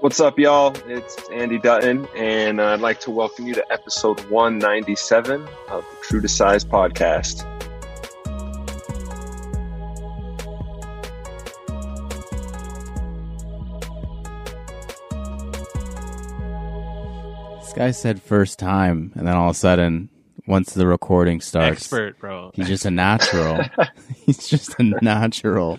What's up, y'all? It's Andy Dutton, and I'd like to welcome you to episode 197 of the True to Size podcast. This guy said first time, and then all of a sudden, once the recording starts, Expert, bro. he's just a natural. he's just a natural.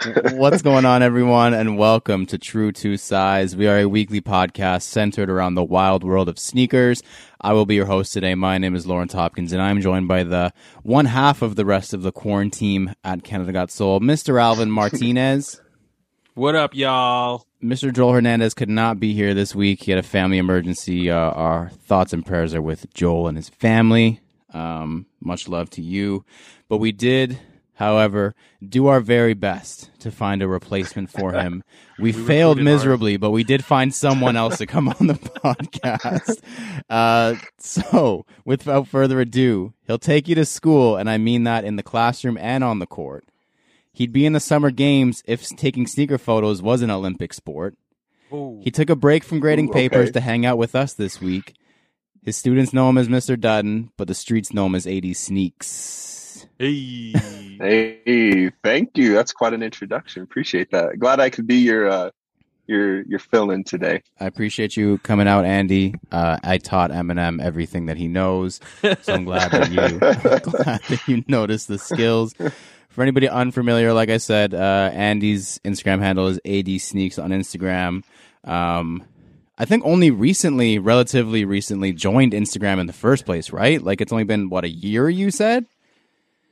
What's going on, everyone, and welcome to True to Size. We are a weekly podcast centered around the wild world of sneakers. I will be your host today. My name is Lawrence Hopkins, and I'm joined by the one half of the rest of the quarantine at Canada Got Soul, Mr. Alvin Martinez. What up, y'all? Mr. Joel Hernandez could not be here this week. He had a family emergency. Uh, our thoughts and prayers are with Joel and his family. Um, much love to you. But we did, however, do our very best to find a replacement for him. We, failed recruited miserably, but we did find someone else to come on the podcast. Uh, so, without further ado, he'll take you to school, and I mean that in the classroom and on the court. He'd be in the summer games if taking sneaker photos was an Olympic sport. Ooh. He took a break from grading Ooh, papers to hang out with us this week. His students know him as Mr. Dutton, but the streets know him as AD Sneaks. Hey. Hey, thank you. That's quite an introduction. Appreciate that. Glad I could be your uh, your your fill-in today. I appreciate you coming out, Andy. Uh, I taught Eminem everything that he knows, so I'm glad that you glad that you noticed the skills. For anybody unfamiliar, like I said, uh, Andy's Instagram handle is AD Sneaks on Instagram. Um, I think only recently, relatively recently, joined Instagram in the first place, right? Like it's only been what a year, you said.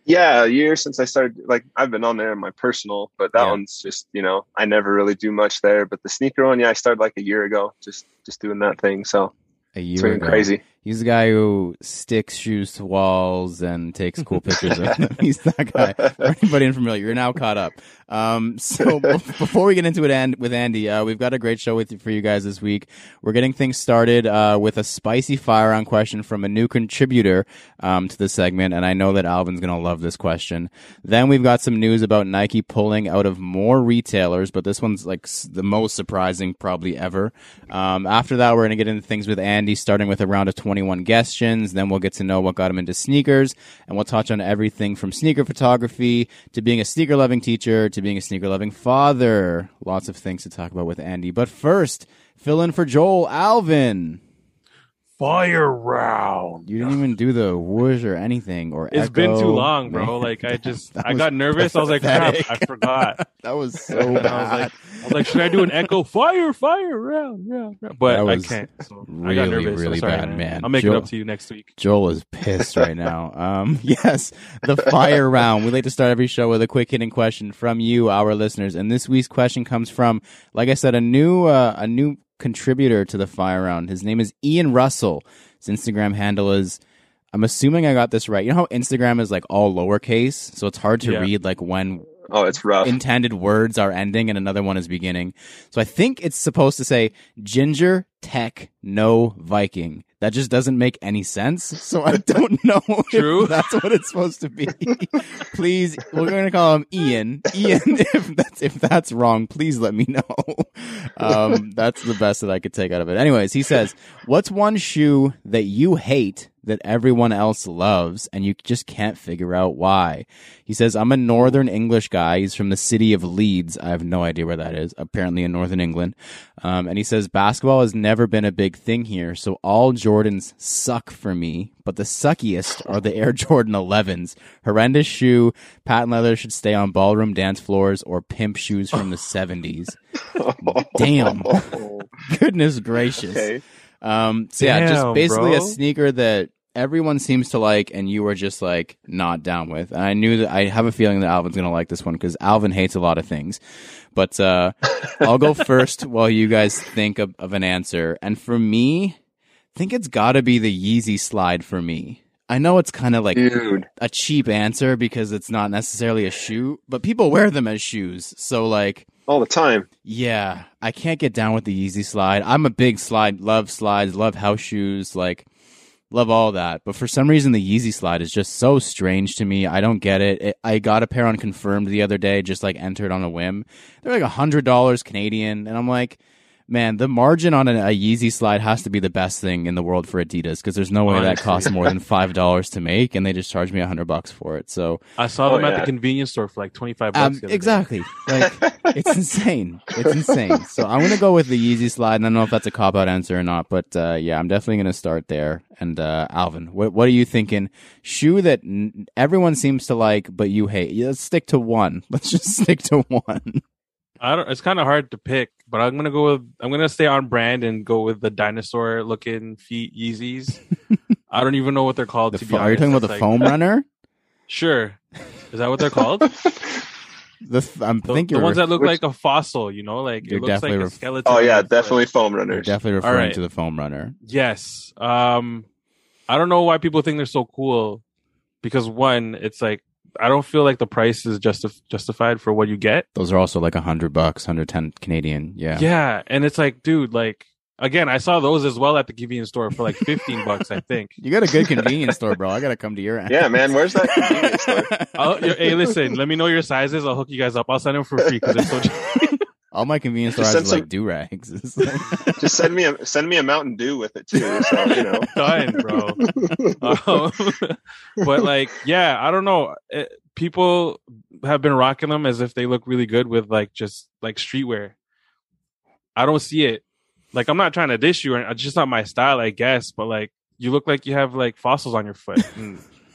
Yeah, a year since I started. Like I've been on there in my personal, but that Yeah. one's just you know I never really do much there. But the sneaker one, yeah, I started like a year ago, just just doing that thing. So A it's year been ago. crazy. He's the guy who sticks shoes to walls and takes cool pictures of them. He's that guy. For anybody unfamiliar, you're now caught up. Um, so be- before we get into it and with Andy, uh, we've got a great show with you, for you guys this week. We're getting things started uh, with a spicy fire round question from a new contributor um, to the segment, and I know that Alvin's gonna love this question. Then we've got some news about Nike pulling out of more retailers, but this one's like the most surprising probably ever. Um, after that, we're gonna get into things with Andy, starting with a round of 21 questions. Then we'll get to know what got him into sneakers, and we'll touch on everything from sneaker photography to being a sneaker loving teacher to being a sneaker loving father. Lots of things to talk about with Andy. But first, fill in for Joel Alvin. Fire round. You didn't even do the whoosh or anything or It's been too long, bro. Like I just, I got nervous. I was like, crap. I forgot. That was so And I was bad. like, I was like, should I do an echo? Fire, fire, round, round, round. But That I can't. So I got nervous. really I'm sorry, bad, man. I'll make Joe- it up to you next week. Joel is pissed right now. Um, yes, the fire round. We like to start every show with a quick hitting question from you, our listeners. And this week's question comes from, like I said, a new, uh, a new contributor to the fire round. His name is Ian Russell. His Instagram handle is, I'm assuming I got this right. You know how Instagram is like all lowercase, so it's hard to Yeah. read like when Oh, it's rough. intended words are ending and another one is beginning. So I think it's supposed to say ginger tech no Viking. That just doesn't make any sense. So I don't know True. that's what it's supposed to be. please, we're going to call him Ian. Ian, if that's if that's wrong, please let me know. Um, that's the best that I could take out of it. Anyways, he says, "What's one shoe that you hate that everyone else loves and you just can't figure out why?" He says, "I'm a Northern English guy. He's from the city of Leeds. I have no idea where that is. Apparently in Northern England." Um, and he says, "Basketball has never been a big thing here, so all Jordans suck for me. But the suckiest are the Air Jordan 11s. Horrendous shoe. Patent leather should stay on ballroom dance floors or pimp shoes from the 70s. Damn. Goodness gracious. okay. Um, so yeah, just Damn, basically a sneaker that everyone seems to like, and you were just like not down with. And I knew that I have a feeling that Alvin's gonna like this one because Alvin hates a lot of things. But uh, I'll go first while you guys think of, of an answer. And for me, I think it's got to be the Yeezy slide for me. I know it's kind of like Dude, a cheap answer because it's not necessarily a shoe, but people wear them as shoes. So like all the time. yeah, I can't get down with the Yeezy slide. I'm a big slide, love slides, love house shoes, like love all that. But for some reason, the Yeezy slide is just so strange to me. I don't get it. it I got a pair on confirmed the other day, just like entered on a whim. They're like a hundred dollars Canadian, and I'm like, Man, the margin on a, a Yeezy slide has to be the best thing in the world for Adidas because there's no way that costs more than five dollars to make, and they just charge me a hundred bucks for it. So, I saw Oh, them at yeah. the convenience store for like twenty five bucks. um, the other day. exactly, like it's insane. It's insane. So I'm gonna go with the Yeezy slide, and I don't know if that's a cop out answer or not, but uh, yeah, I'm definitely gonna start there. And uh, Alvin, what what are you thinking? Shoe that n- everyone seems to like, but you hate. Yeah, let's stick to one. Let's just stick to one. I don't. It's kind of hard to pick, but I'm gonna go with. I'm gonna stay on brand and go with the dinosaur looking feet Yeezys. I don't even know what they're called. The to fo- be are you talking about the like- foam runner? Sure. Is that what they're called? The f- I'm The, thinking the ones that look which- like a fossil. You know, like it looks like definitely a skeleton. oh yeah, your foot. definitely foam You're runners. definitely referring right. to the foam runner. Yes. Um, I don't know why people think they're so cool. Because one, it's like I don't feel like the price is justif- justified for what you get. Those are also like a hundred bucks, hundred ten Canadian. Yeah. Yeah, and it's like, dude, like again, I saw those as well at the convenience store for like fifteen bucks, I think. You got a good convenience store, bro. I gotta come to your end. Yeah, man, where's that convenience store? I'll, hey, listen, let me know your sizes. I'll hook you guys up. I'll send them for free because they're so cheap. All my convenience Just stores send are like do rags. Just send me a send me a Mountain Dew with it too. So you know. done, bro. Um, but like, yeah, I don't know. It, people have been rocking them as if they look really good with like just like streetwear. I don't see it. Like, I'm not trying to dish you, or it's just not my style, I guess. But like, you look like you have like fossils on your foot.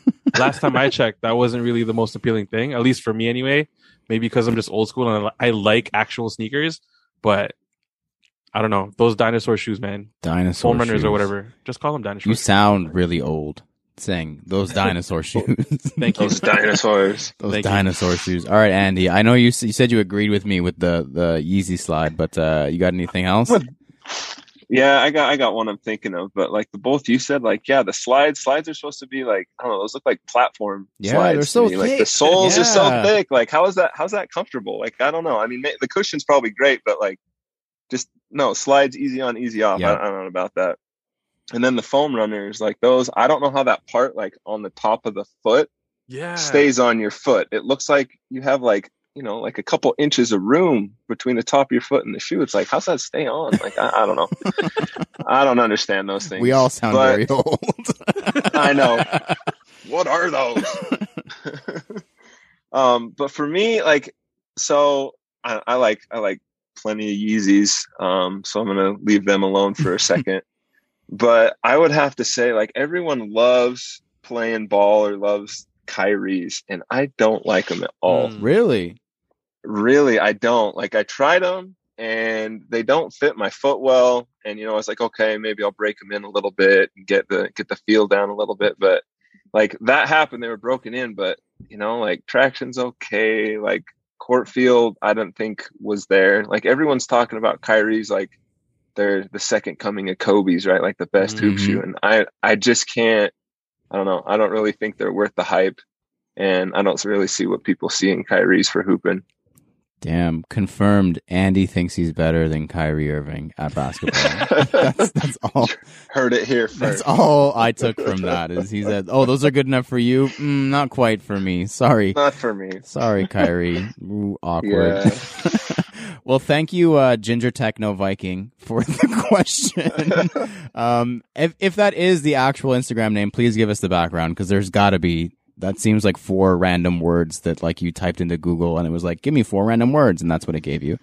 And last time I checked, that wasn't really the most appealing thing, at least for me anyway. Maybe because I'm just old school and I, I like actual sneakers, but. I don't know those dinosaur shoes, man. dinosaur Foam runners shoes. or whatever. Just call them dinosaur. You sound really old saying those dinosaur shoes. Thank you. Those dinosaurs. those Thank you. dinosaur shoes. All right, Andy. I know you, you said you agreed with me with the the Yeezy slide, but uh, you got anything else? Yeah, I got I got one I'm thinking of, but like the both you said, like yeah, the slides slides are supposed to be like I don't know, those look like platform Yeah, slides. they're so me. Like the thick. soles are so thick. Like how is that how's that comfortable? Like I don't know. I mean, the cushion's probably great, but like just no slides easy on, easy off. Yeah. I, I don't know about that. And then the foam runners, like those, I don't know how that part like on the top of the foot Yeah. stays on your foot. It looks like you have like you know like a couple inches of room between the top of your foot and the shoe. It's like how's that stay on? Like I, I don't know. I don't understand those things. we all sound But- very old. I know. What are those? um, but for me, like, so I, I like I like plenty of Yeezys. Um, so I'm gonna leave them alone for a second. but I would have to say, like, everyone loves playing ball or loves Kyrie's, and I don't like them at all. Mm. really? Really, I don't. Like, I tried them and they don't fit my foot well. And you know, I was like, okay, maybe I'll break them in a little bit and get the get the feel down a little bit. But like that happened, they were broken in. But you know, like traction's okay. Like court field, I don't think was there. Like everyone's talking about Kyrie's like they're the second coming of Kobe's, right? Like the best hoop Mhm. shoe. And I I just can't. I don't know. I don't really think they're worth the hype. And I don't really see what people see in Kyrie's for hooping. Damn, confirmed. Andy thinks he's better than Kyrie Irving at basketball. that's, that's all. Heard it here first. That's all I took from that. Is he said, "Oh, those are good enough for you? Mm, not quite for me. Sorry, Not for me. sorry, Kyrie. Ooh, awkward." Yeah. well, thank you, uh, Ginger Techno Viking, for the question. um, if if that is the actual Instagram name, please give us the background because there's got to be. That seems like four random words that like you typed into Google and it was like, give me four random words, and that's what it gave you.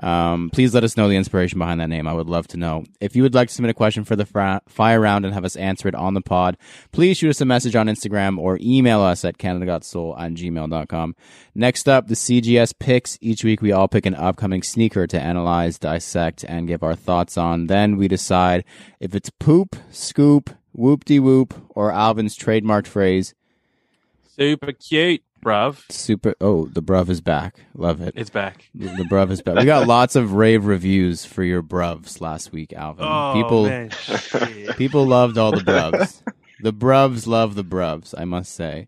Um, please let us know the inspiration behind that name. I would love to know. If you would like to submit a question for the fra- fire round and have us answer it on the pod, please shoot us a message on Instagram or email us at canadagotsoul at gmail.com. Next up, the CGS picks. Each week we all pick an upcoming sneaker to analyze, dissect, and give our thoughts on. Then we decide if it's poop, scoop, whoop-de-whoop, or Alvin's trademarked phrase, Super cute, bruv. super, oh, the bruv is back. Love it. It's back. The, the bruv is back. We got lots of rave reviews for your bruvs last week, Alvin. Oh, people man. people loved all the bruvs. the bruvs love the bruvs, I must say.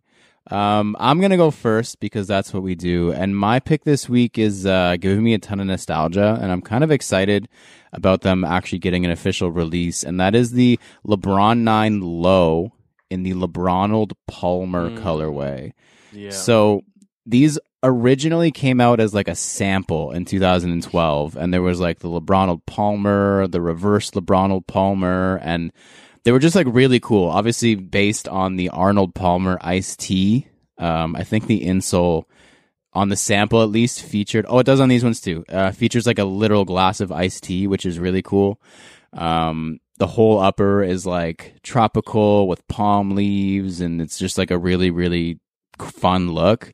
Um, I'm gonna go first because that's what we do. And my pick this week is uh, giving me a ton of nostalgia, and I'm kind of excited about them actually getting an official release, and that is the LeBron Nine Low in the LeBronald Palmer Mm. colorway. yeah. So these originally came out as like a sample in 2012 and there was like the LeBronald Palmer, the reverse LeBronald Palmer and they were just like really cool. Obviously based on the Arnold Palmer iced tea. Um, I think the insole on the sample at least featured oh it does on these ones too. Uh, features like a literal glass of iced tea, which is really cool. Um, the whole upper is like tropical with palm leaves and it's just like a really really fun look.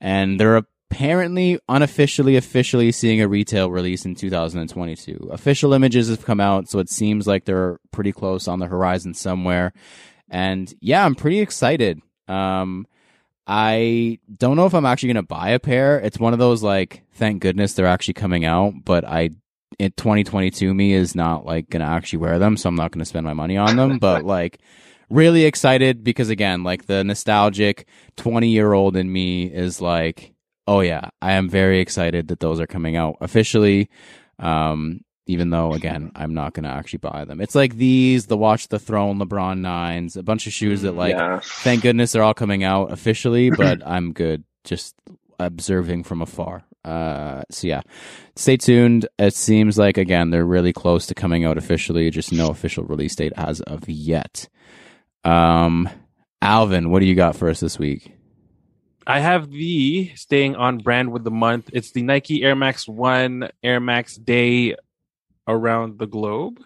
And they're apparently unofficially officially seeing a retail release in 2022 official images have come out so it seems like they're pretty close on the horizon somewhere. And yeah i'm pretty excited. Um i don't know if i'm actually going to buy a pair. It's one of those like thank goodness they're actually coming out but i in 2022 me is not like gonna actually wear them so i'm not gonna spend my money on them but like really excited because again like the nostalgic 20 year old in me is like oh yeah i am very excited that those are coming out officially um even though again i'm not gonna actually buy them it's like these the watch the throne lebron nines a bunch of shoes that like yeah. thank goodness they're all coming out officially but i'm good just observing from afar uh, so yeah, stay tuned. It seems like again they're really close to coming out officially. Just no official release date as of yet. Um, Alvin, what do you got for us this week? I have the staying on brand with the month. It's the Nike Air Max One Air Max Day around the globe,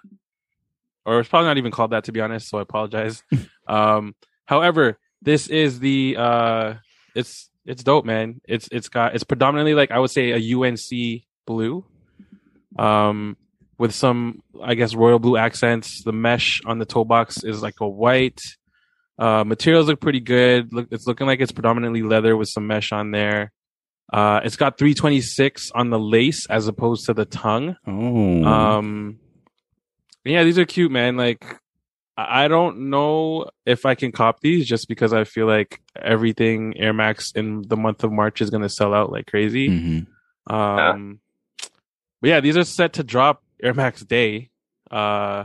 or it's probably not even called that to be honest. So I apologize. um, however, this is the uh, it's it's dope, man. It's it's got it's predominantly like I would say a UNC blue, um, with some I guess royal blue accents. The mesh on the toe box is like a white. Uh, materials look pretty good. Look, it's looking like it's predominantly leather with some mesh on there. Uh, it's got 326 on the lace as opposed to the tongue. Oh, Um, yeah, these are cute, man. Like, I I don't know if I can cop these just because I feel like everything Air Max in the month of March is going to sell out like crazy. mhm. Um, but yeah, these are set to drop Air Max Day, uh,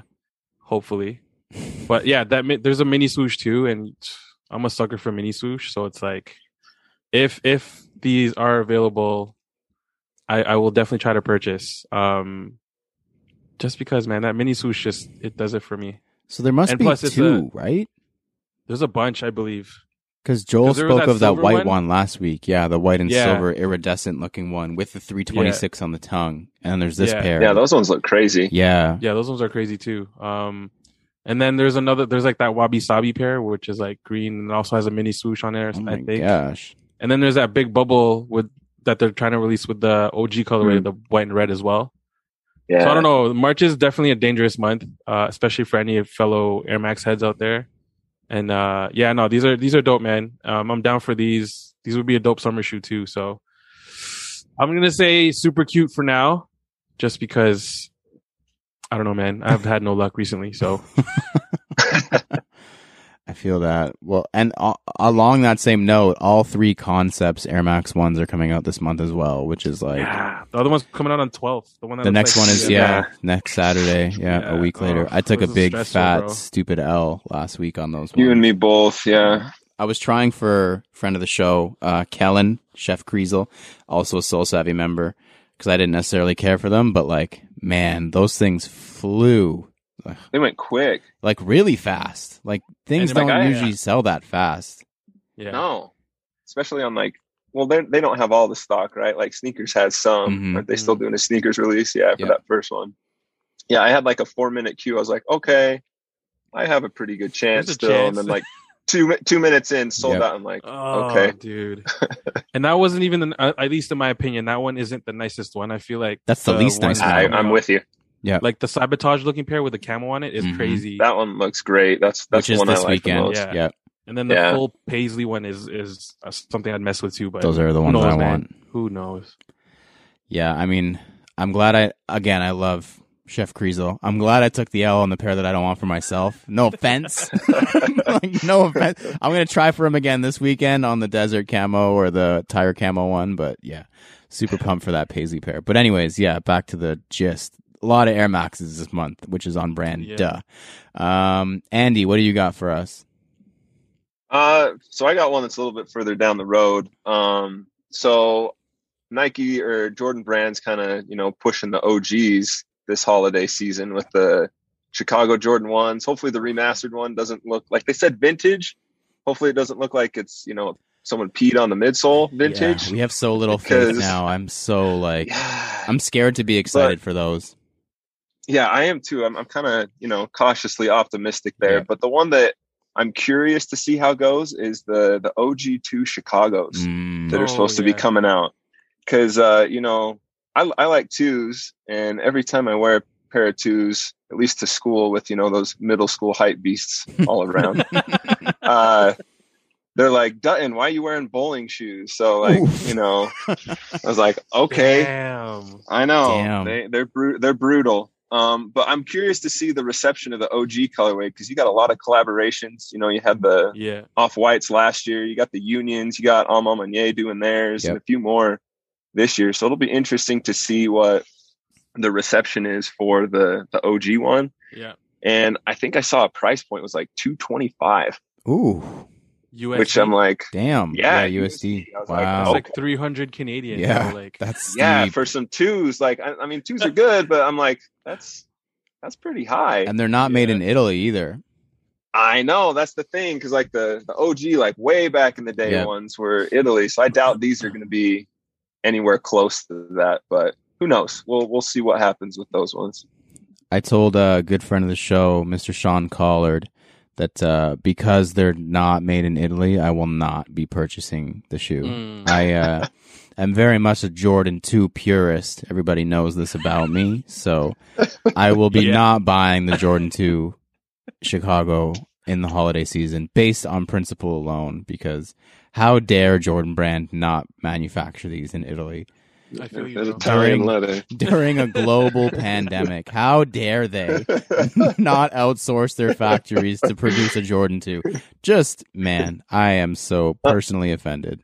hopefully. But yeah, that mi- there's a mini swoosh too, and I'm a sucker for mini swoosh, so it's like if if these are available, I I will definitely try to purchase. Um, just because, man, that mini swoosh just it does it for me. So there must And be plus it's two, right? There's a bunch, I believe. Because Joel 'Cause there was spoke that of that white one. one? last week. Yeah, the white and Yeah. silver iridescent looking one with the 326 on the tongue. And there's this Yeah. pair. Yeah, those ones look crazy. Yeah. Yeah, those ones are crazy too. Um, and then there's another. There's like that wabi sabi pair, which is like green and also has a mini swoosh on there. Oh I my think. gosh. And then there's that big bubble with that they're trying to release with the OG colorway, Hmm. the white and red as well. Yeah. So I don't know. March is definitely a dangerous month, uh, especially for any fellow Air Max heads out there. And uh, yeah, no, these are these are dope, man. Um, I'm down for these. These would be a dope summer shoe too. So I'm gonna say super cute for now, just because I don't know, man. I've had no luck recently, so I feel that. Well, and uh, along that same note, all three concepts Air Max ones are coming out this month as well, which is like yeah. The other one's coming out on 12th. The one that the next like- one is yeah. yeah, next Saturday. Yeah, Yeah. a week later. Oh, I took a big stressful, fat bro. stupid L last week on those. You and me both. Yeah. I was trying for friend of the show, uh, Kellen Chef Kriesel, also a Soul Savvy member, because I didn't necessarily care for them, but like, man, those things flew They went quick. like really fast. Like things don't I- usually sell that fast. Yeah. No. Especially on like well they they don't have all the stock, right? Like sneakers has some. Mhm. Aren't they still doing a sneakers release? Yeah, for Yeah. that first one. Yeah, I had like a four minute queue. I was like, okay, I have a pretty good chance There's a still. chance. And then like two two minutes in, sold Yep. out. I'm like, Oh, Okay. dude. and that wasn't even, the, uh, at least in my opinion, that one isn't the nicest one. I feel like That's the least nice one one. I, coming I'm with you. Yeah, like the sabotage looking pair with the camo on it is Mhm. crazy. That one looks great. That's that's which the is one this I like weekend. the most. Yeah. Yeah. and then the Yeah. full paisley one is is uh, something I'd mess with too. But Those are the ones knows, I man? want. Who knows? Yeah, I mean, I'm glad I again I love Chef Kriesel. I'm glad I took the L on the pair that I don't want for myself. No offense. like, no offense. I'm gonna try for him again this weekend on the desert camo or the tire camo one, but yeah. Super pumped for that Paisley pair. But anyways, yeah, back to the gist. A lot of Air Maxes this month, which is on brand. Yeah. Duh. Um, Andy, what do you got for us? Uh, so I got one that's a little bit further down the road. Um, so Nike or Jordan Brand's kind of you know pushing the OGs this holiday season with the Chicago Jordan ones. Hopefully, the remastered one doesn't look like they said vintage. Hopefully, it doesn't look like it's you know someone peed on the midsole vintage. Yeah, we have so little faith now. I'm so like, Yeah, I'm scared to be excited for those. Yeah, I am too. I'm, I'm kind of you know cautiously optimistic there. Yeah. But the one that I'm curious to see how it goes is the the OG two Chicago's. Mm. that are Oh, supposed to be coming out. Because uh, you know, I, I like twos, and every time I wear a pair of twos, at least to school with you know those middle school hype beasts all around, uh, they're like, Dutton, why are you wearing bowling shoes? So like, Oof. you know, I was like, okay, Damn. I know Damn. they they're bru- they're brutal. Um, but I'm curious to see the reception of the OG colorway because you got a lot of collaborations. You know, you had the Yeah. off whites last year. You got the unions. You got A Ma Maniére doing theirs, and a few more this year. So it'll be interesting to see what the reception is for the the OG one. Yeah. And I think I saw a price point was like two twenty five, Ooh, USD. which I'm like, damn. Yeah, Yeah, USD. USD. I was like, Wow. it's oh, like 300 Canadian. yeah, so, like that's yeah, steep. for some twos. Like, I, I mean, twos are good, but I'm like, that's that's pretty high. and they're not made in Italy either. I know that's the thing because like the the OG like way back in the day Yeah. ones were Italy, so I doubt these are going to be anywhere close to that. But who knows? We'll we'll see what happens with those ones. I told a good friend of the show, Mr. Sean Collard, that uh, because they're not made in Italy, I will not be purchasing the shoe. mm, I uh, am very much a Jordan 2 purist. Everybody knows this about me. So I will be Yeah. not buying the Jordan 2 Chicago in the holiday season based on principle alone because how dare Jordan Brand not manufacture these in Italy I feel you. There's During- leather. during a global pandemic? How dare they not outsource their factories to produce a Jordan 2? Just, man, I am so personally offended.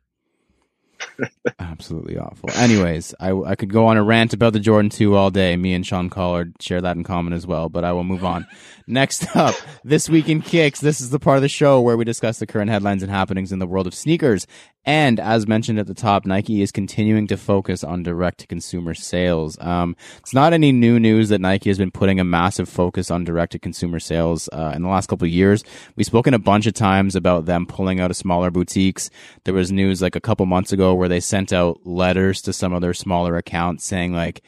Absolutely awful. Anyways, I, I could go on a rant about the Jordan 2 all day. Me and Sean Collard share that in common as well, but I will move on. Next up, This Week in Kicks. This is the part of the show where we discuss the current headlines and happenings in the world of sneakers. And as mentioned at the top, Nike is continuing to focus on direct to consumer sales. Um, it's not any new news that Nike has been putting a massive focus on direct to consumer sales uh, in the last couple of years. We've spoken a bunch of times about them pulling out of smaller boutiques. There was news like a couple months ago where they sent out letters to some of their smaller accounts saying like,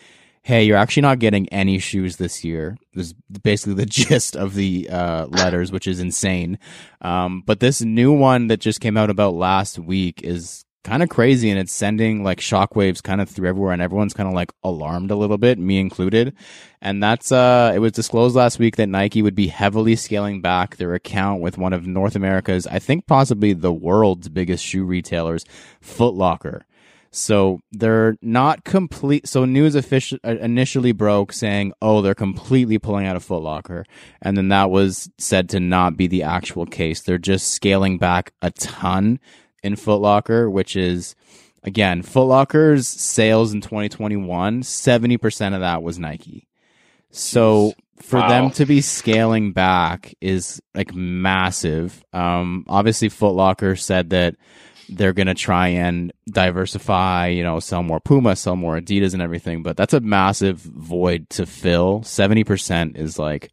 hey, you're actually not getting any shoes this year. This is basically the gist of the uh, letters, which is insane. Um, but this new one that just came out about last week is kind of crazy and it's sending like shockwaves kind of through everywhere and everyone's kind of like alarmed a little bit, me included. And that's, uh, it was disclosed last week that Nike would be heavily scaling back their account with one of North America's, I think possibly the world's biggest shoe retailers, Foot Locker. So they're not complete. So news official uh, initially broke saying, "Oh, they're completely pulling out of Foot Locker," and then that was said to not be the actual case. They're just scaling back a ton in Foot Locker, which is again Foot Locker's sales in 2021. Seventy percent of that was Nike. So for Wow. them to be scaling back is like massive. Um, obviously, Foot Locker said that they're going to try and diversify, you know, sell more Puma, sell more Adidas and everything, but that's a massive void to fill. 70% is like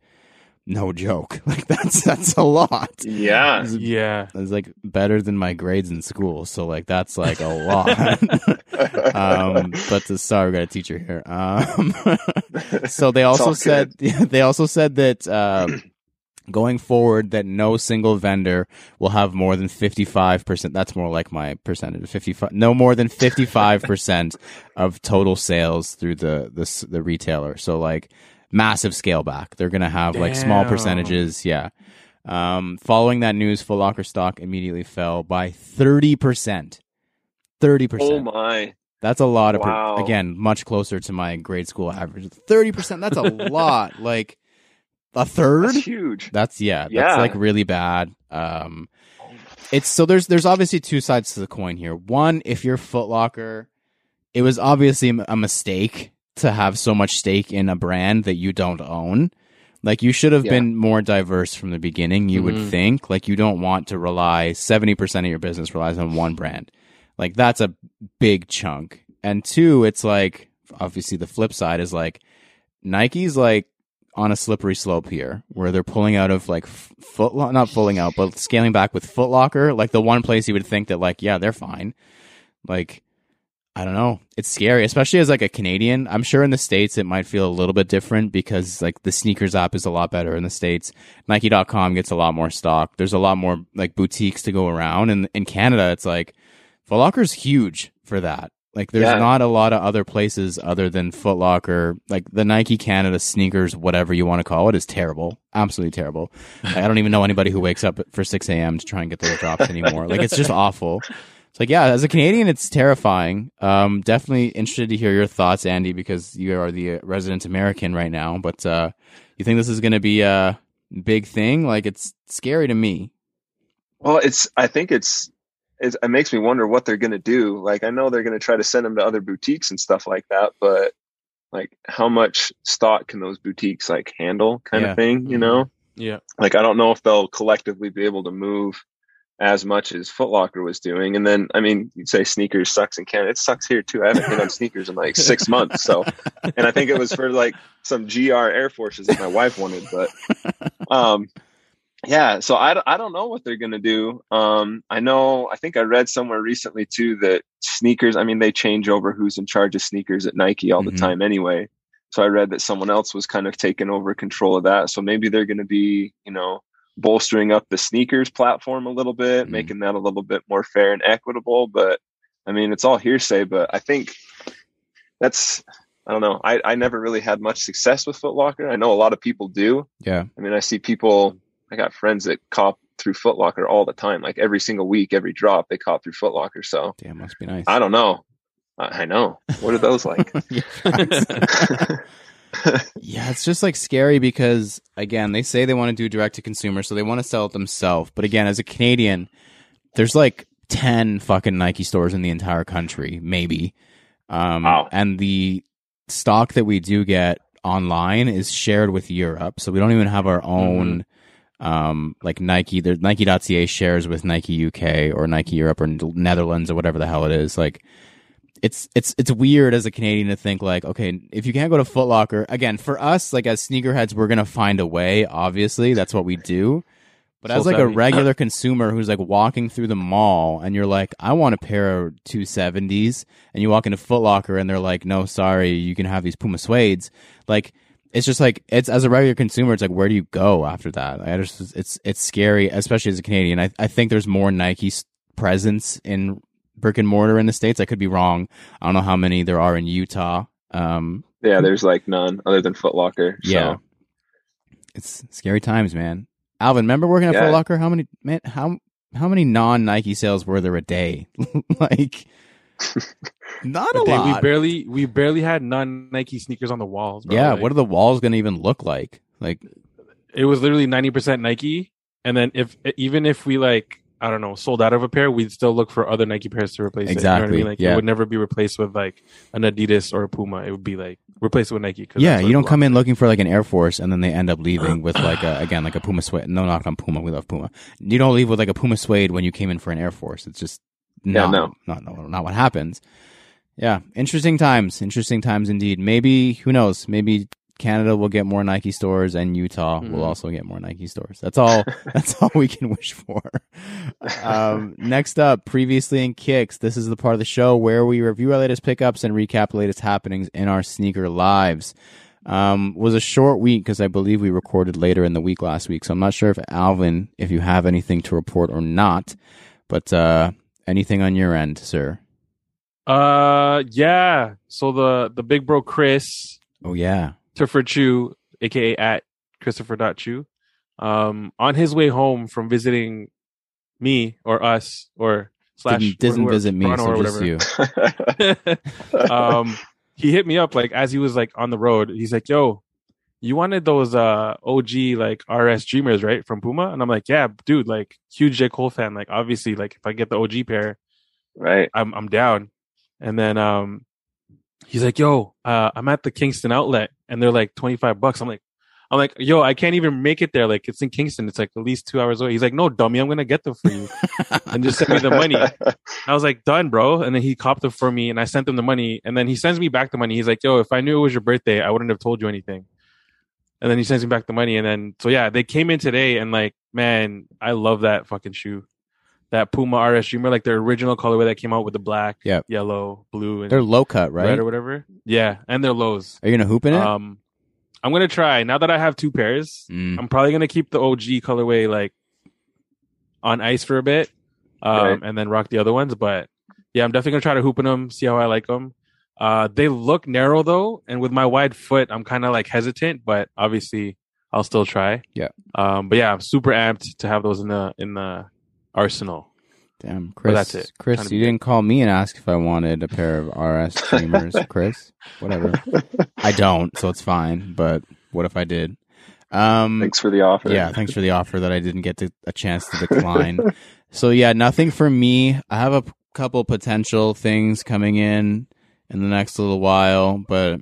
no joke. Like that's that's a lot. Yeah. It's, Yeah. it's like better than my grades in school. So like that's like a lot. um but the sorry, we got a teacher here. Um so they also all said they also said that um going forward that no single vendor will have more than 55% that's more like my percentage 55 no more than 55% of total sales through the the, the retailer. So like massive scale back. They're going to have like small percentages yeah. Um following that news Foot Locker stock immediately fell by 30% 30% oh my. that's a lot of per- Wow. again much closer to my grade school average. 30% that's a lot. Like a third That's huge. that's yeah, that's like really bad. Um it's so there's there's obviously two sides to the coin here. One, if you're Foot Locker, it was obviously a mistake to have so much stake in a brand that you don't own. Like you should have Yeah. been more diverse from the beginning, you would Mhm. think. Like you don't want to rely 70% of your business relies on one brand. Like that's a big chunk. And two, it's like obviously the flip side is like Nike's like on a slippery slope here where they're pulling out of like foot not pulling out but scaling back with Foot Locker, like the one place you would think that like yeah, they're fine. Like I don't know. It's scary, especially as like a Canadian. I'm sure in the States it might feel a little bit different because like the sneakers app is a lot better in the States. Nike.com gets a lot more stock. There's a lot more like boutiques to go around. And in Canada, it's like Foot Locker's huge for that. Like there's Yeah. not a lot of other places other than Foot Locker. Like the Nike Canada sneakers, whatever you want to call it, is terrible. Absolutely terrible. Like, I don't even know anybody who wakes up for 6 a.m. to try and get those drops anymore. Like it's just awful. It's like, yeah, as a Canadian, it's terrifying. Um, definitely interested to hear your thoughts, Andy, because you are the uh, resident American right now. But uh, you think this is going to be a big thing? Like, it's scary to me. Well, it's. I think it's. It's it makes me wonder what they're going to do. Like, I know they're going to try to send them to other boutiques and stuff like that, but like, how much stock can those boutiques like handle, kind Yeah. of thing? You know, Yeah. like I don't know if they'll collectively be able to move as much as Foot Locker was doing. And then, I mean, you'd say sneakers sucks in Canada. It sucks here too. I haven't been on sneakers in like six months. So, and I think it was for like some GR Air Forces that my wife wanted, but, um, yeah, so I, I don't know what they're going to do. Um, I know, I think I read somewhere recently too that sneakers, I mean, they change over who's in charge of sneakers at Nike all Mhm. the time anyway. So I read that someone else was kind of taking over control of that. So maybe they're going to be, you know, bolstering up the sneakers platform a little bit, Mhm. making that a little bit more fair and equitable. But I mean, it's all hearsay, but I think that's, I don't know. I, I never really had much success with Footlocker. I know a lot of people do. Yeah. I mean, I see people, I got friends that cop through Foot Locker all the time. Like every single week, every drop, they cop through Foot Locker. So Damn, must be nice. I don't know. I I know. What are those like? Yeah, it's just like scary because again, they say they want to do direct to consumer, so they want to sell it themselves. But again, as a Canadian, there's like ten fucking Nike stores in the entire country, maybe. Um, Wow. And the stock that we do get online is shared with Europe, so we don't even have our own. Um, like Nike, there's Nike.ca shares with Nike UK or Nike Europe or Netherlands or whatever the hell it is. Like, it's it's it's weird as a Canadian to think like, okay, if you can't go to Foot Locker, again, for us, like as sneakerheads, we're gonna find a way. Obviously, that's what we do. But as like a regular consumer who's like walking through the mall and you're like, I want a pair of two seventies, and you walk into Foot Locker and they're like, No, sorry, you can have these Puma suedes. Like, it's just like it's as a regular consumer, it's like where do you go after that? I just it's it's scary, especially as a Canadian. I I think there's more Nike presence in brick and mortar in the states. I could be wrong. I don't know how many there are in Utah. Um, yeah, there's like none other than Foot Locker. So. yeah, it's scary times, man. Alvin, remember working at Yeah. Foot Locker? How many man? How how many non Nike sales were there a day? like, not a But then we barely we barely had non Nike sneakers on the walls. Bro. yeah, Like, what are the walls going to even look like? Like, it was literally ninety percent Nike, and then if even if we like I don't know sold out of a pair, we'd still look for other Nike pairs to replace it. You know what I Exactly, mean? Like yeah. it would never be replaced with like an Adidas or a Puma. It would be like replaced with Nike. 'cause yeah, you don't come in looking for like an Air Force and then they end up leaving with like a, again like a Puma suede. No knock on Puma, we love Puma. You don't leave with like a Puma suede when you came in for an Air Force. It's just Yeah, no. not no, not what happens. Yeah, interesting times, interesting times indeed. Maybe who knows? Maybe Canada will get more Nike stores and Utah will Mhm. also get more Nike stores. That's all. that's all we can wish for. Um, next up, previously in Kicks, this is the part of the show where we review our latest pickups and recap the latest happenings in our sneaker lives. Um, was a short week because I believe we recorded later in the week last week, so I'm not sure if Alvin, if you have anything to report or not. But uh, anything on your end, sir? Uh, yeah. So the the big bro Chris Oh yeah, Christopher Chu, aka at Christopher Chu, um, on his way home from visiting me or us or slash didn't, doesn't whoever- visit me, Toronto so or just whatever. you. um, he hit me up like as he was like on the road. He's like, "Yo, you wanted those uh OG like RS Dreamers right from Puma?" And I'm like, "Yeah, dude, like huge J Cole fan. Like obviously, like if I get the OG pair, right. I'm I'm down." And then um, he's like, "Yo, uh, I'm at the Kingston outlet, and they're like 25 bucks." I'm like, I'm like, yo, I can't even make it there. Like it's in Kingston. It's like at least two hours away. He's like, no, dummy, I'm gonna get them for you, and just send me the money. I was like, done, bro. And then he copped them for me, and I sent him the money, and then he sends me back the money. He's like, yo, if I knew it was your birthday, I wouldn't have told you anything. And then he sends me back the money, and then so yeah, they came in today, and like, man, I love that fucking shoe. That Puma RS Dreamer, like their original colorway that came out with the black, Yep. yellow, blue, and They're low cut, right? red or whatever. Yeah, and they're lows. Are you gonna hoop in it? Um, I'm gonna try now that I have two pairs. Mm. I'm probably gonna keep the OG colorway like on ice for a bit, um, Right. and then rock the other ones. But yeah, I'm definitely gonna try to hoop in them, see how I like them. Uh, they look narrow though, and with my wide foot, I'm kind of like hesitant, but obviously I'll still try. Yeah. Um, but yeah, I'm super amped to have those in the in the arsenal. Damn, Chris. that's it. Chris, Trying to you didn't call me and ask if I wanted a pair of RS streamers, Chris. Whatever. I don't, so it's fine. But what if I did? Um, Thanks for the offer. yeah, thanks for the offer that I didn't get to, a chance to decline. so yeah, nothing for me. I have a p- couple potential things coming in in the next little while, but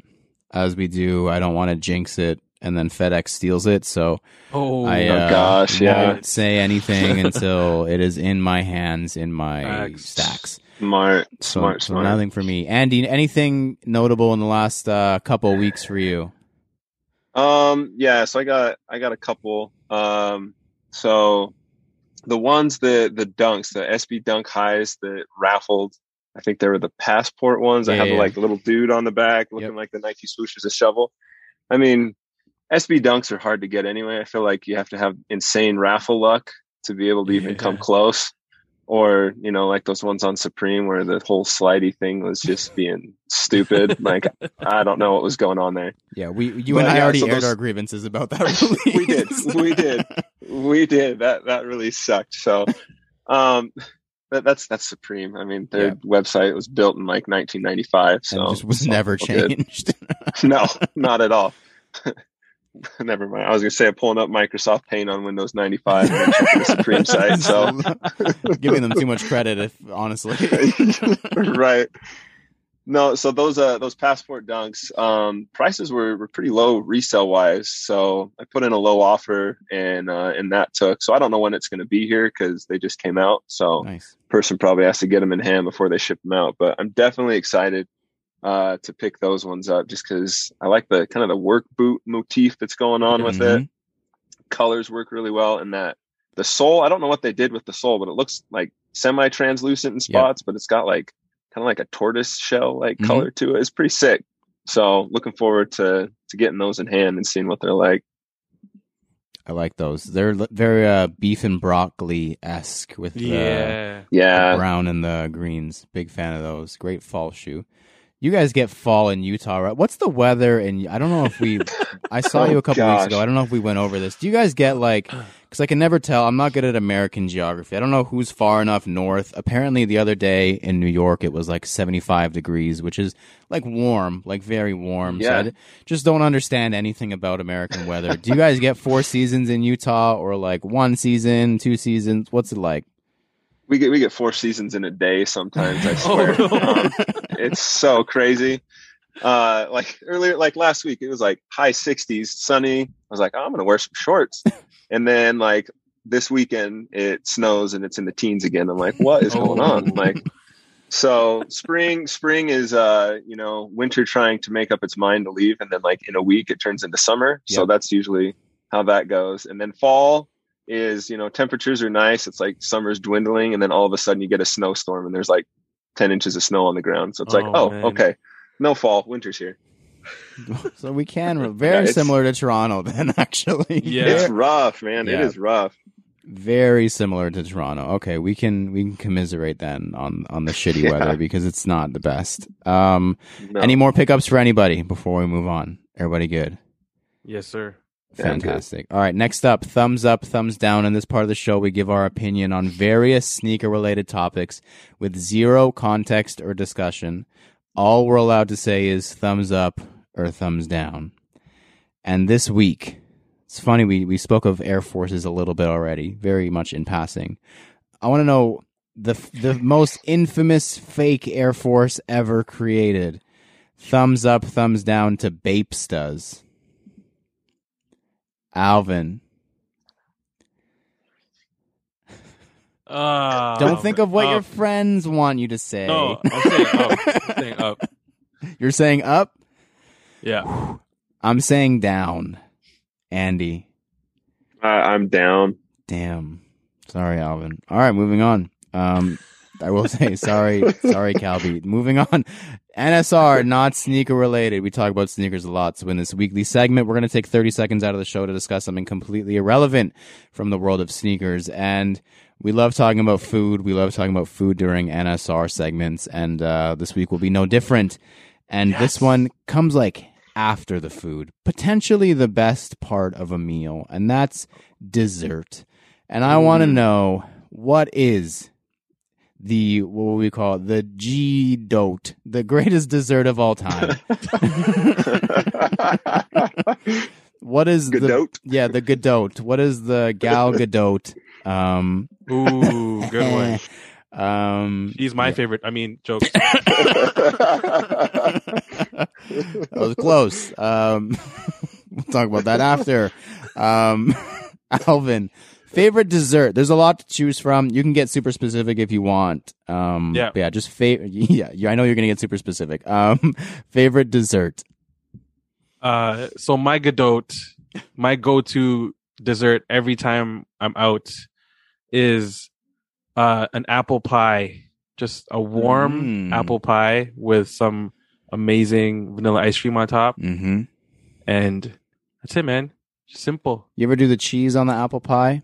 as we do, I don't want to jinx it and then FedEx steals it. So Oh, I Oh, uh, gosh, yeah. won't say anything until it is in my hands in my Facts. stacks. Smart, So, smart, so smart. nothing for me. Andy, anything notable in the last uh, couple of weeks for you? Um, yeah, so I got I got a couple. Um, so the ones the the dunks, the SB dunk highs that raffled. I think they were the passport ones. I Yeah, have yeah. the like little dude on the back looking Yep. like the Nike swoosh is a shovel. I mean, SB dunks are hard to get anyway. I feel like you have to have insane raffle luck to be able to even Yeah. come close. Or, you know, like those ones on Supreme where the whole slidey thing was just being stupid. like I don't know what was going on there. Yeah, we you But and I yeah, already so aired those- our grievances about that release. we did. We did. We did. That that really sucked. So um that, that's that's supreme. I mean, their Yeah. website was built in like 1995, so it just was never changed. no, not at all. Never mind. I was gonna say I'm pulling up Microsoft Paint on Windows 95 and the Supreme site. So giving them too much credit, if honestly. right. No, so those uh those passport dunks, um, prices were, were pretty low resale wise. So I put in a low offer and uh and that took. So I don't know when it's gonna be here because they just came out. So nice. person probably has to get them in hand before they ship them out. But I'm definitely excited uh to pick those ones up just because I like the kind of the work boot motif that's going on with it Mhm. colors work really well and that the sole i don't know what they did with the sole but it looks like semi translucent in spots but it's got like kind of like a tortoise shell like Mhm. color to it it's pretty sick so looking forward to to getting those in hand and seeing what they're like I like those. They're very uh, beef and broccoli esque with the, yeah. the yeah brown and the greens. Big fan of those. Great fall shoe. You guys get fall in Utah, right? What's the weather? And I don't know if we. I saw Oh, you a couple weeks ago. I don't know if we went over this. Do you guys get like? Because I can never tell. I'm not good at American geography. I don't know who's far enough north. Apparently, the other day in New York, it was like 75 degrees, which is like warm, like very warm. So I Yeah. just don't understand anything about American weather. Do you guys get four seasons in Utah, or like one season, two seasons? What's it like? we get we get four seasons in a day sometimes i swear Oh, um, it's so crazy. Uh like earlier like last week it was like high 60s sunny. I was like oh, i'm gonna wear some shorts. And then like this weekend it snows and it's in the teens again. I'm like what is going on? Oh. like so spring spring is uh you know winter trying to make up its mind to leave and then like in a week it turns into summer. So that's usually how that goes. And then fall is you know temperatures are nice. It's like summer's dwindling and then all of a sudden you get a snowstorm and there's like 10 inches of snow on the ground so it's like Oh, oh man. okay no fall winter's here So we can very it's- similar to Toronto then actually. Yeah. it's rough man it Yeah. is rough Very similar to Toronto. Okay, we can we can commiserate then on on the shitty Yeah. weather because it's not the best. Um no. any more pickups for anybody before we move on? Everybody good? Yes, sir. Fantastic. All right, next up, thumbs up, thumbs down. In this part of the show, we give our opinion on various sneaker related topics with zero context or discussion. All we're allowed to say is thumbs up or thumbs down. And this week, it's funny, we, we spoke of Air Forces a little bit already, very much in passing. I want to know the, the most infamous fake Air Force ever created. Thumbs up, thumbs down to Bapestas. Alvin. Uh, Don't think of what your friends want you to say. No, I'm saying up. I'm saying up. You're saying up. Yeah. I'm saying down. Andy. I, I'm down. Damn. Sorry, Alvin. All right, moving on. Um, I will say sorry, sorry, Calby. Moving on. NSR, not sneaker related. We talk about sneakers a lot. So in this weekly segment, we're going to take 30 seconds out of the show to discuss something completely irrelevant from the world of sneakers. And we love talking about food. We love talking about food during NSR segments. And, uh, this week will be no different. And this one comes like after the food, potentially the best part of a meal. And that's dessert. And I want to Mm. know what is the what would we call it? The G dote, the greatest dessert of all time. what is the Godot. yeah the Godot? What is the Gal Gadot? Um, Ooh, good one. um, He's my yeah. favorite. I mean, jokes. that was close. Um, we'll talk about that after. Um, Alvin, favorite dessert. There's a lot to choose from. You can get super specific if you want. Um, Yeah. yeah, just fa- yeah, yeah, I know you're gonna get super specific. Um, favorite dessert. Uh, so my Godot, my go-to dessert every time I'm out is uh an apple pie, just a warm Mm. apple pie with some amazing vanilla ice cream on top, Mm-hmm. and that's it, man. Simple. You ever do the cheese on the apple pie?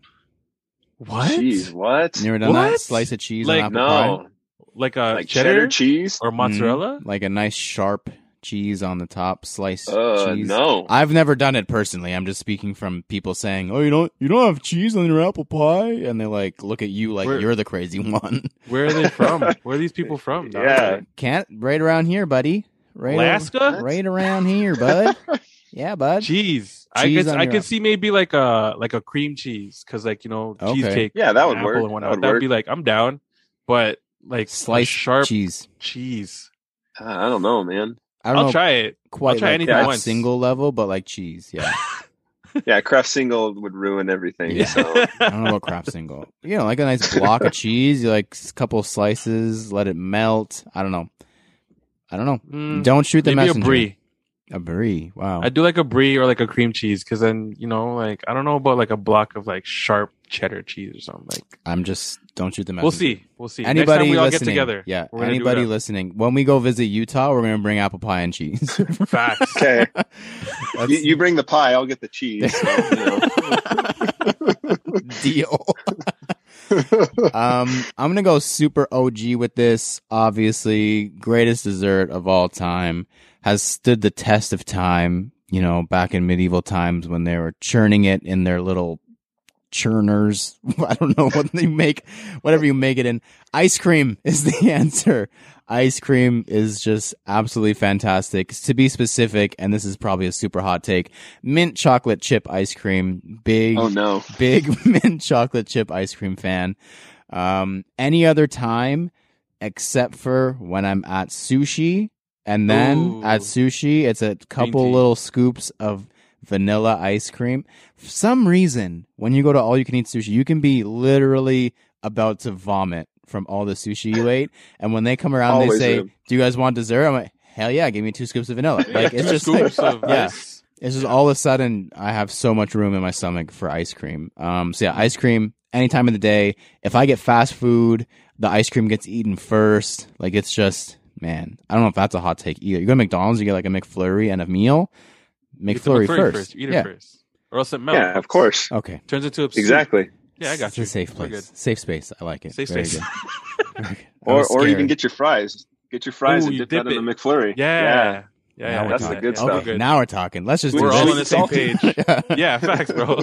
What? Jeez, what? You ever done that? Slice of cheese Like, on apple pie? No, Like a like cheddar, cheddar, cheese. or mozzarella? Mhm. Like a nice sharp cheese on the top, sliced Uh, cheese. no. I've never done it personally. I'm just speaking from people saying, "Oh, you don't you don't have cheese on your apple pie," and they like look at you like Where- you're the crazy one. Where are they from? Where are these people from? dog? Yeah. Can't right around here, buddy. Right, Alaska? right around here, bud. yeah, bud. Cheese. I Cheese could I your- could see maybe like a like a cream cheese because like you know Okay. cheesecake. Yeah, that would and work. And whatnot. That would That'd work. be like I'm down, but like Sliced sharp cheese. cheese. Uh, I don't know, man. I don't I'll know try it. quite I'll try like anything that once. single level, but like cheese. Yeah, Yeah, Kraft single would ruin everything. Yeah. So I don't know about Kraft single. You know, like a nice block of cheese. You like a couple slices, let it melt. I don't know. I don't know. Mm, Don't shoot the maybe messenger. a brie. A brie. Wow. I do like a brie or like a cream cheese because then you know like I don't know about like a block of like sharp cheddar cheese or something. Like I'm just don't shoot the messenger. we'll see, we'll see. Next Anybody time we all listening? get together, Yeah. we're Anybody listening? When we go visit Utah, we're gonna bring apple pie and cheese. Facts. okay, you, you bring the pie, I'll get the cheese. So, you know. deal. um, I'm gonna go super OG with this. Obviously, greatest dessert of all time has stood the test of time. You know, back in medieval times when they were churning it in their little churners. I don't know what they make, whatever you make it in. Ice cream is the answer. Ice cream is just absolutely fantastic. To be specific, and this is probably a super hot take, mint chocolate chip ice cream. Big, oh no, big mint chocolate chip ice cream fan. Um, any other time except for when I'm at sushi, and then Ooh. at sushi, it's a couple tea. little scoops of vanilla ice cream. For some reason, when you go to all you can eat sushi, you can be literally about to vomit from all the sushi you ate. And when they come around, Always they say, am. "Do you guys want dessert?" I'm like, "Hell yeah, give me two scoops of vanilla." Like it's just like, scoops of yeah. this. it's just all of a sudden I have so much room in my stomach for ice cream. Um, so yeah, ice cream any time of the day. If I get fast food, the ice cream gets eaten first. Like it's just man, I don't know if that's a hot take either. You go to McDonald's, you get like a McFlurry and a meal. Eat the McFlurry, McFlurry first. You eat it yeah. first, or else it melts. yeah, of course, Okay. Turns into a soup. exactly. Yeah, I got it's you. a safe We're place. good. Safe space. I like it. Safe Very space. good. Very good. I Or or even get your fries. Get your fries Ooh, and you dip, that dip in the it. McFlurry. Yeah, yeah, Now yeah. we're that's the talking. good yeah, stuff. Okay, good. now we're talking. Let's just We're do all this. on the same Salty. page. yeah, facts, bro.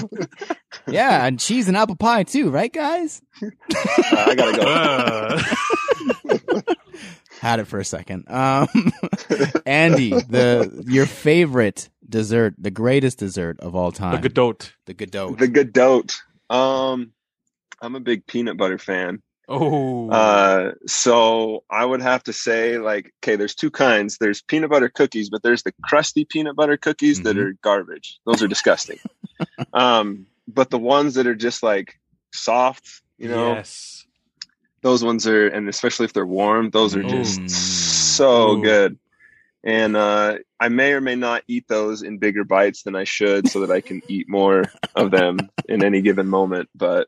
yeah, and cheese and apple pie too, right, guys? Uh, I gotta go. Uh, Had it for a second. Um, Andy, the your favorite dessert, the greatest dessert of all time, the time, Godot. the Godot. the Godot. Um, I'm a big peanut butter fan. Oh, Uh, so I would have to say, like, okay, there's two kinds. There's peanut butter cookies, but there's the crusty peanut butter cookies that Mhm. are garbage. Those are disgusting. Um, but the ones that are just like soft, you know, yes. Those ones are, and especially if they're warm, those are just Mm. so Ooh. good. And uh, I may or may not eat those in bigger bites than I should, so that I can eat more of them in any given moment. But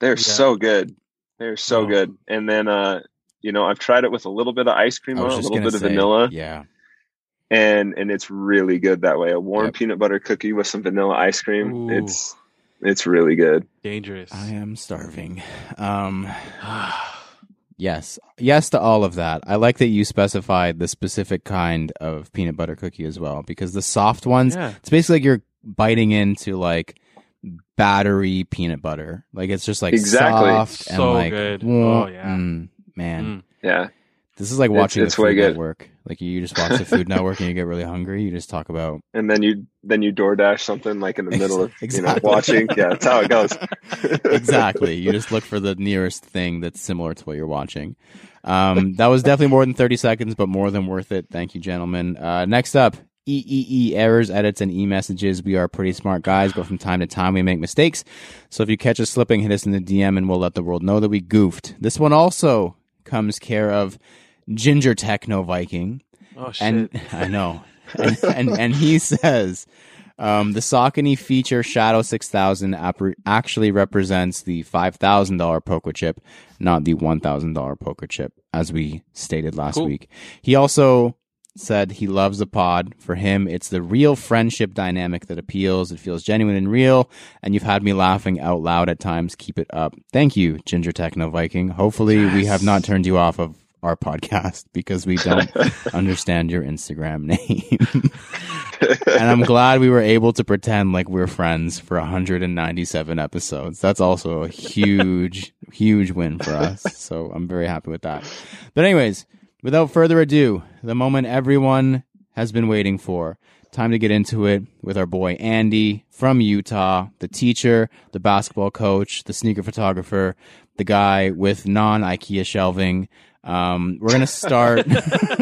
they're Yeah. so good. They're so Oh. good. And then, uh, you know, I've tried it with a little bit of ice cream on, a little bit say, of vanilla, Yeah. and and it's really good that way. A warm Yep. peanut butter cookie with some vanilla ice cream. Ooh. It's it's really good. Dangerous. I am starving. Um, yes, yes to all of that. I like that you specified the specific kind of peanut butter cookie as well, because the soft ones, yeah. it's basically like you're biting into like battery peanut butter. Like it's just like Exactly. soft and So like good. mm, Oh, yeah. mm, man. Mm. Yeah. This is like watching it's the Food. Network. Like you just watch the Food Network and you get really hungry. You just talk about And then you then you DoorDash something like in the middle of you know watching. Yeah, that's how it goes. exactly. You just look for the nearest thing that's similar to what you're watching. Um, that was definitely more than 30 seconds, but more than worth it. Thank you, gentlemen. Uh, next up, EEE errors, edits, and e-messages. We are pretty smart guys, but from time to time we make mistakes. So if you catch us slipping, hit us in the DM and we'll let the world know that we goofed. This one also comes care of Ginger Techno Viking. Oh shit. And I know. And, and, and he says, um, the Saucony feature Shadow 6000 appre- actually represents the $5,000 poker chip, not the $1,000 poker chip, as we stated last Cool. week. He also said he loves the pod. For him, it's the real friendship dynamic that appeals. It feels genuine and real, and you've had me laughing out loud at times. Keep it up. Thank you, Ginger Techno Viking. Hopefully, we have not turned you off of our podcast because we don't understand your Instagram name. and I'm glad we were able to pretend like we're friends for 197 episodes. That's also a huge, huge win for us. So I'm very happy with that. But anyways, without further ado, the moment everyone has been waiting for. Time to get into it with our boy Andy from Utah, the teacher, the basketball coach, the sneaker photographer, the guy with non IKEA shelving. Um, we're gonna start.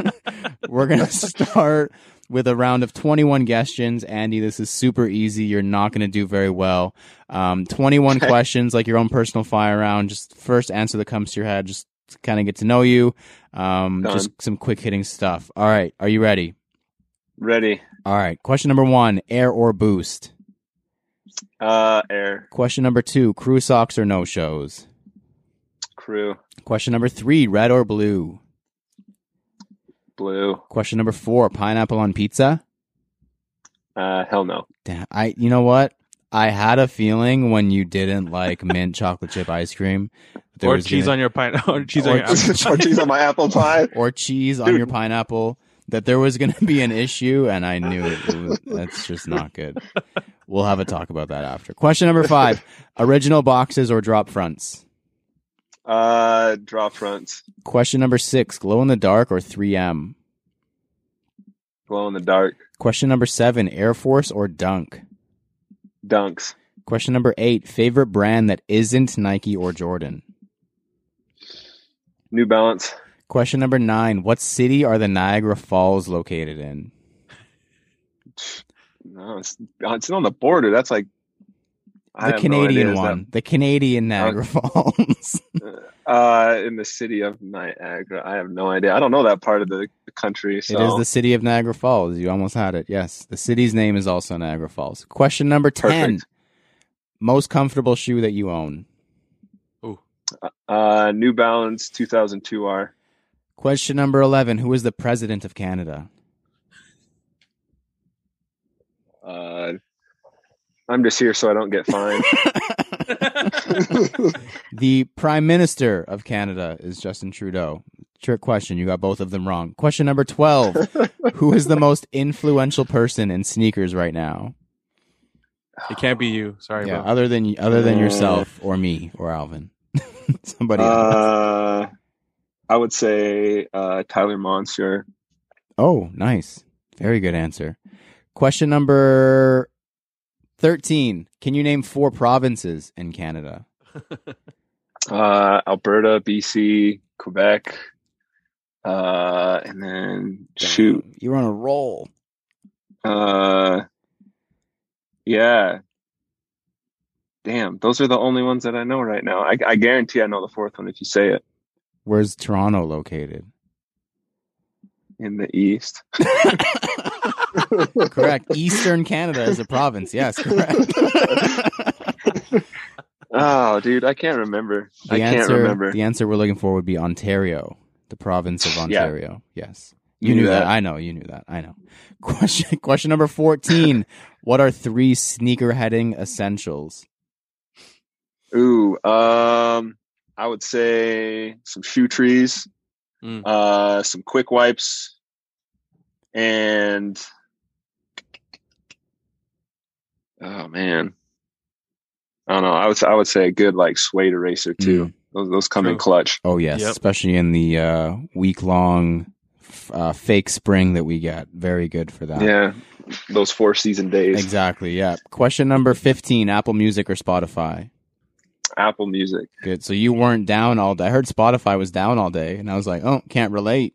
we're gonna start with a round of 21 questions. Andy, this is super easy. You're not gonna do very well. Um, 21 Okay. questions, like your own personal fire round. Just first answer that comes to your head. Just kind of get to know you. Um, just some quick hitting stuff. All right, are you ready? Ready. All right. Question number one: Air or boost? Uh air. Question number two: Crew socks or no shows? Crew. Question number three: Red or blue? Blue. Question number four: Pineapple on pizza? Uh hell no. Damn, I. You know what? I had a feeling when you didn't like mint chocolate chip ice cream, there or was cheese gonna- on your pine or cheese Or on your apple. or cheese on my apple pie. or cheese on Dude. your pineapple. That there was going to be an issue, and I knew it. it was, that's just not good. We'll have a talk about that after. Question number five: Original boxes or drop fronts? Uh draw fronts. Question number six: Glow in the dark or 3M? Glow in the dark. Question number seven: Air Force or Dunk? Dunks. Question number eight: Favorite brand that isn't Nike or Jordan? New Balance. Question number nine: What city are the Niagara Falls located in? No, it's it's on the border. That's like The have no Canadian idea. Is one. The Canadian Niagara Falls. uh in the city of Niagara. I have no idea. I don't know that part of the, the country. So It is the city of Niagara Falls. You almost had it. Yes. The city's name is also Niagara Falls. Question number 10. Perfect. Most comfortable shoe that you own. uh New Balance 2002 R. Question number 11. Who is the president of Canada? Uh I'm just here so I don't get fined. The prime minister of Canada is Justin Trudeau. Trick question. You got both of them wrong. Question number 12. Who is the most influential person in sneakers right now? It can't be you. Sorry, Yeah, bro. other than other than Uh, yourself or me or Alvin. Somebody else. uh I would say uh Tyler Monster. Oh, nice. Very good answer. Question number 13. Can you name four provinces in Canada? Uh Alberta, BC, Quebec. Uh and then shoot. You're on a roll. Uh yeah. damn, those are the only ones that I know right now. I, I guarantee I know the fourth one if you say it. Where's Toronto located? In the east. correct. Eastern Canada is a province. Yes, correct. oh, dude, I can't remember. The I answer, can't remember. The answer we're looking for would be Ontario, the province of Yeah. Ontario. Yes. You, You knew knew that. that. I know. You knew that. I know. Question question number 14. what are three sneaker heading essentials? Ooh, um, I would say some shoe trees, Mm. uh, some quick wipes, and oh man, I don't know. I would say, I would say a good like suede eraser too. Mm. Those those come in clutch. Oh yes, Yep. especially in the uh, week long uh, fake spring that we get. Very good for that. Yeah, those four season days. Exactly. Yeah. Question number 15, Apple Music or Spotify? Apple Music. Good. So you weren't down all day. I heard Spotify was down all day and I was like, "Oh, can't relate."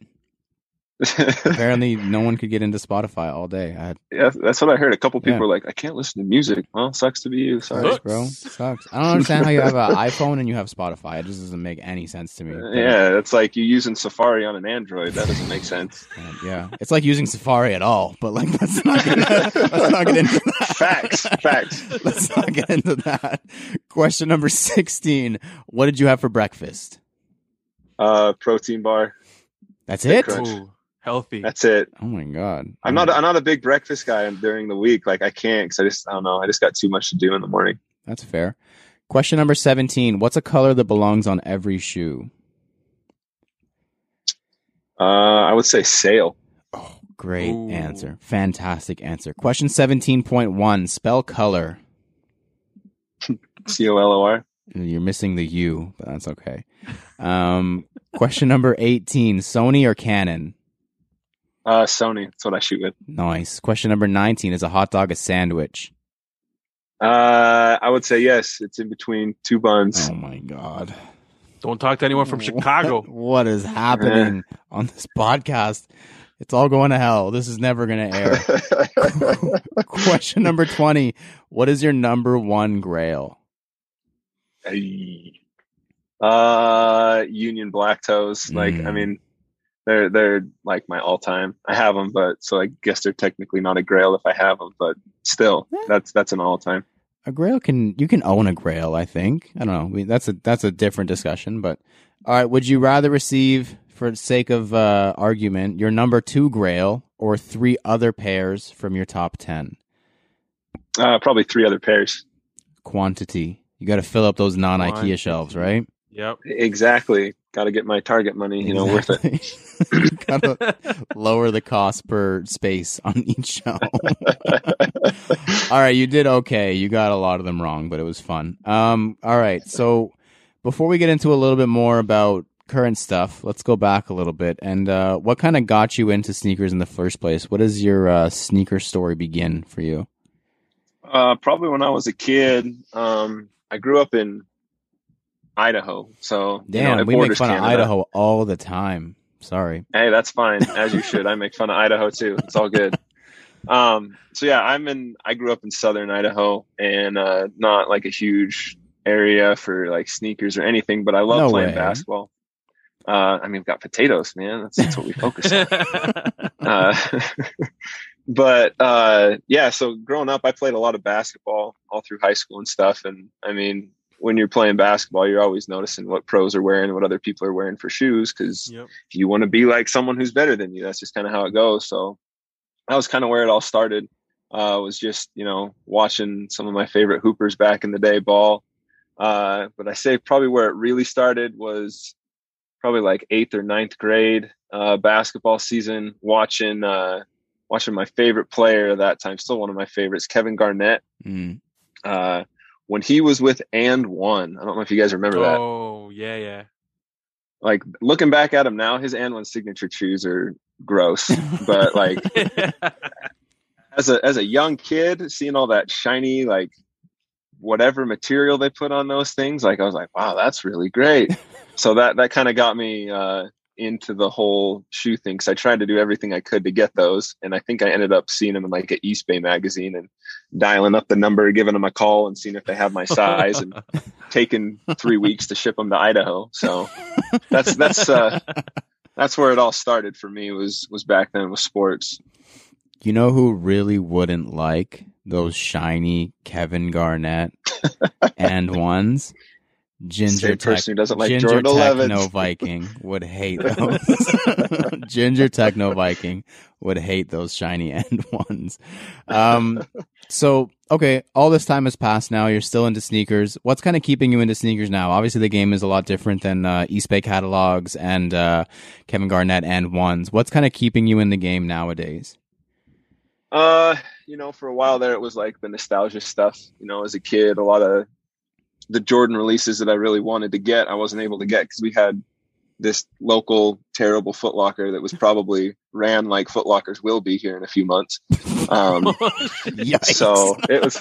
Apparently no one could get into Spotify all day. I had yeah, that's what I heard. A couple people Yeah. were like, "I can't listen to music." Well, sucks to be you. Sorry. Sucks, bro. Sucks. I don't understand how you have an iPhone and you have Spotify. It just doesn't make any sense to me. Uh, But, yeah, it's like you using Safari on an Android. That doesn't make sense. uh, yeah. It's like using Safari at all, but like let's not get, let's not get into that. Facts, facts. Let's not get into that. Question number 16. What did you have for breakfast? Uh, protein bar. That's it? Crunch. Ooh, healthy. That's it. Oh my god. I'm not. I'm not a big breakfast guy during the week. Like I can't because I just. I don't know. I just got too much to do in the morning. That's fair. Question number 17. What's a color that belongs on every shoe? Uh, I would say sail. Oh, great Ooh. answer. Fantastic answer. Question 17.1. Spell color. C O L O R. You're missing the U, but that's okay. Um, question number 18. Sony or Canon? Uh, Sony. That's what I shoot with. Nice. Question number 19. Is a hot dog a sandwich? Uh, I would say yes. It's in between two buns. Oh my god. Don't talk to anyone from Chicago. What, what is happening on this podcast? It's all going to hell. This is never going to air. Question number 20. What is your number one grail? Ay. uh, Union Black Toes. Like, I Mm. mean, they're they're like my all time. I have them, but so I guess they're technically not a Grail if I have them, but still, Yeah. that's that's an all time. A grail can you can own a grail, I think. I don't know. I mean, that's a that's a different discussion, but all right, would you rather receive for the sake of uh, argument your number 2 grail or three other pairs from your top 10? Uh, probably three other pairs. Quantity. You got to fill up those non-IKEA shelves, right? Yep. Exactly. Got to get my target money. You know, worth it. Gotta lower the cost per space on each shelf. all right, you did okay. You got a lot of them wrong, but it was fun. Um, all right, so before we get into a little bit more about current stuff, let's go back a little bit. And uh, what kind of got you into sneakers in the first place? What does your uh, sneaker story begin for you? Uh, probably when I was a kid. Um, I grew up in Idaho, so you know, Damn, we make borders fun of Idaho all the time. Sorry. Hey, that's fine. As you should. I make fun of Idaho too. It's all good. Um, so yeah, I'm in. I grew up in southern Idaho, and uh, not like a huge area for like sneakers or anything. But I love No playing way. basketball. Uh, I mean, we've got potatoes, man. That's, that's what we focus on. Uh, but uh, yeah, so growing up, I played a lot of basketball all through high school and stuff. And I mean, when you're playing basketball, you're always noticing what pros are wearing, what other people are wearing for shoes, because yep. you want to be like someone who's better than you, that's just kind of how it goes. So that was kind of where it all started. Uh, was just you know watching some of my favorite hoopers back in the day ball. Uh, but I say probably where it really started was probably like eighth or ninth grade uh, basketball season. Watching uh, watching my favorite player at that time, still one of my favorites, Kevin Garnett. Mm. When he was with AND1, I don't know if you guys remember that Oh yeah, yeah. like looking back at him now, his AND1 signature shoes are gross. but like as a as a young kid, seeing all that shiny like whatever material they put on those things, like I was like, wow, that's really great. so that that kind of got me uh into the whole shoe thing because I tried to do everything I could to get those, and I think I ended up seeing them in like an Eastbay magazine and dialing up the number, giving them a call, and seeing if they have my size, and taking three weeks to ship them to Idaho. So that's that's uh, that's where it all started for me was was back then with sports. You know who really wouldn't like those shiny Kevin Garnett AND1s? Ginger Same Tech, person who doesn't like Ginger Jordan 11. Techno Viking would hate those. Ginger Techno Viking would hate those shiny AND1s. Um, so okay, all this time has passed. Now you're still into sneakers. What's kind of keeping you into sneakers now? Obviously, the game is a lot different than uh, Eastbay catalogs and uh, Kevin Garnett AND1s. What's kind of keeping you in the game nowadays? Uh, you know, for a while there, it was like the nostalgia stuff. You know, as a kid, a lot of the Jordan releases that I really wanted to get, I wasn't able to get because we had this local terrible Footlocker that was probably ran like Footlockers will be here in a few months. Um, so it was,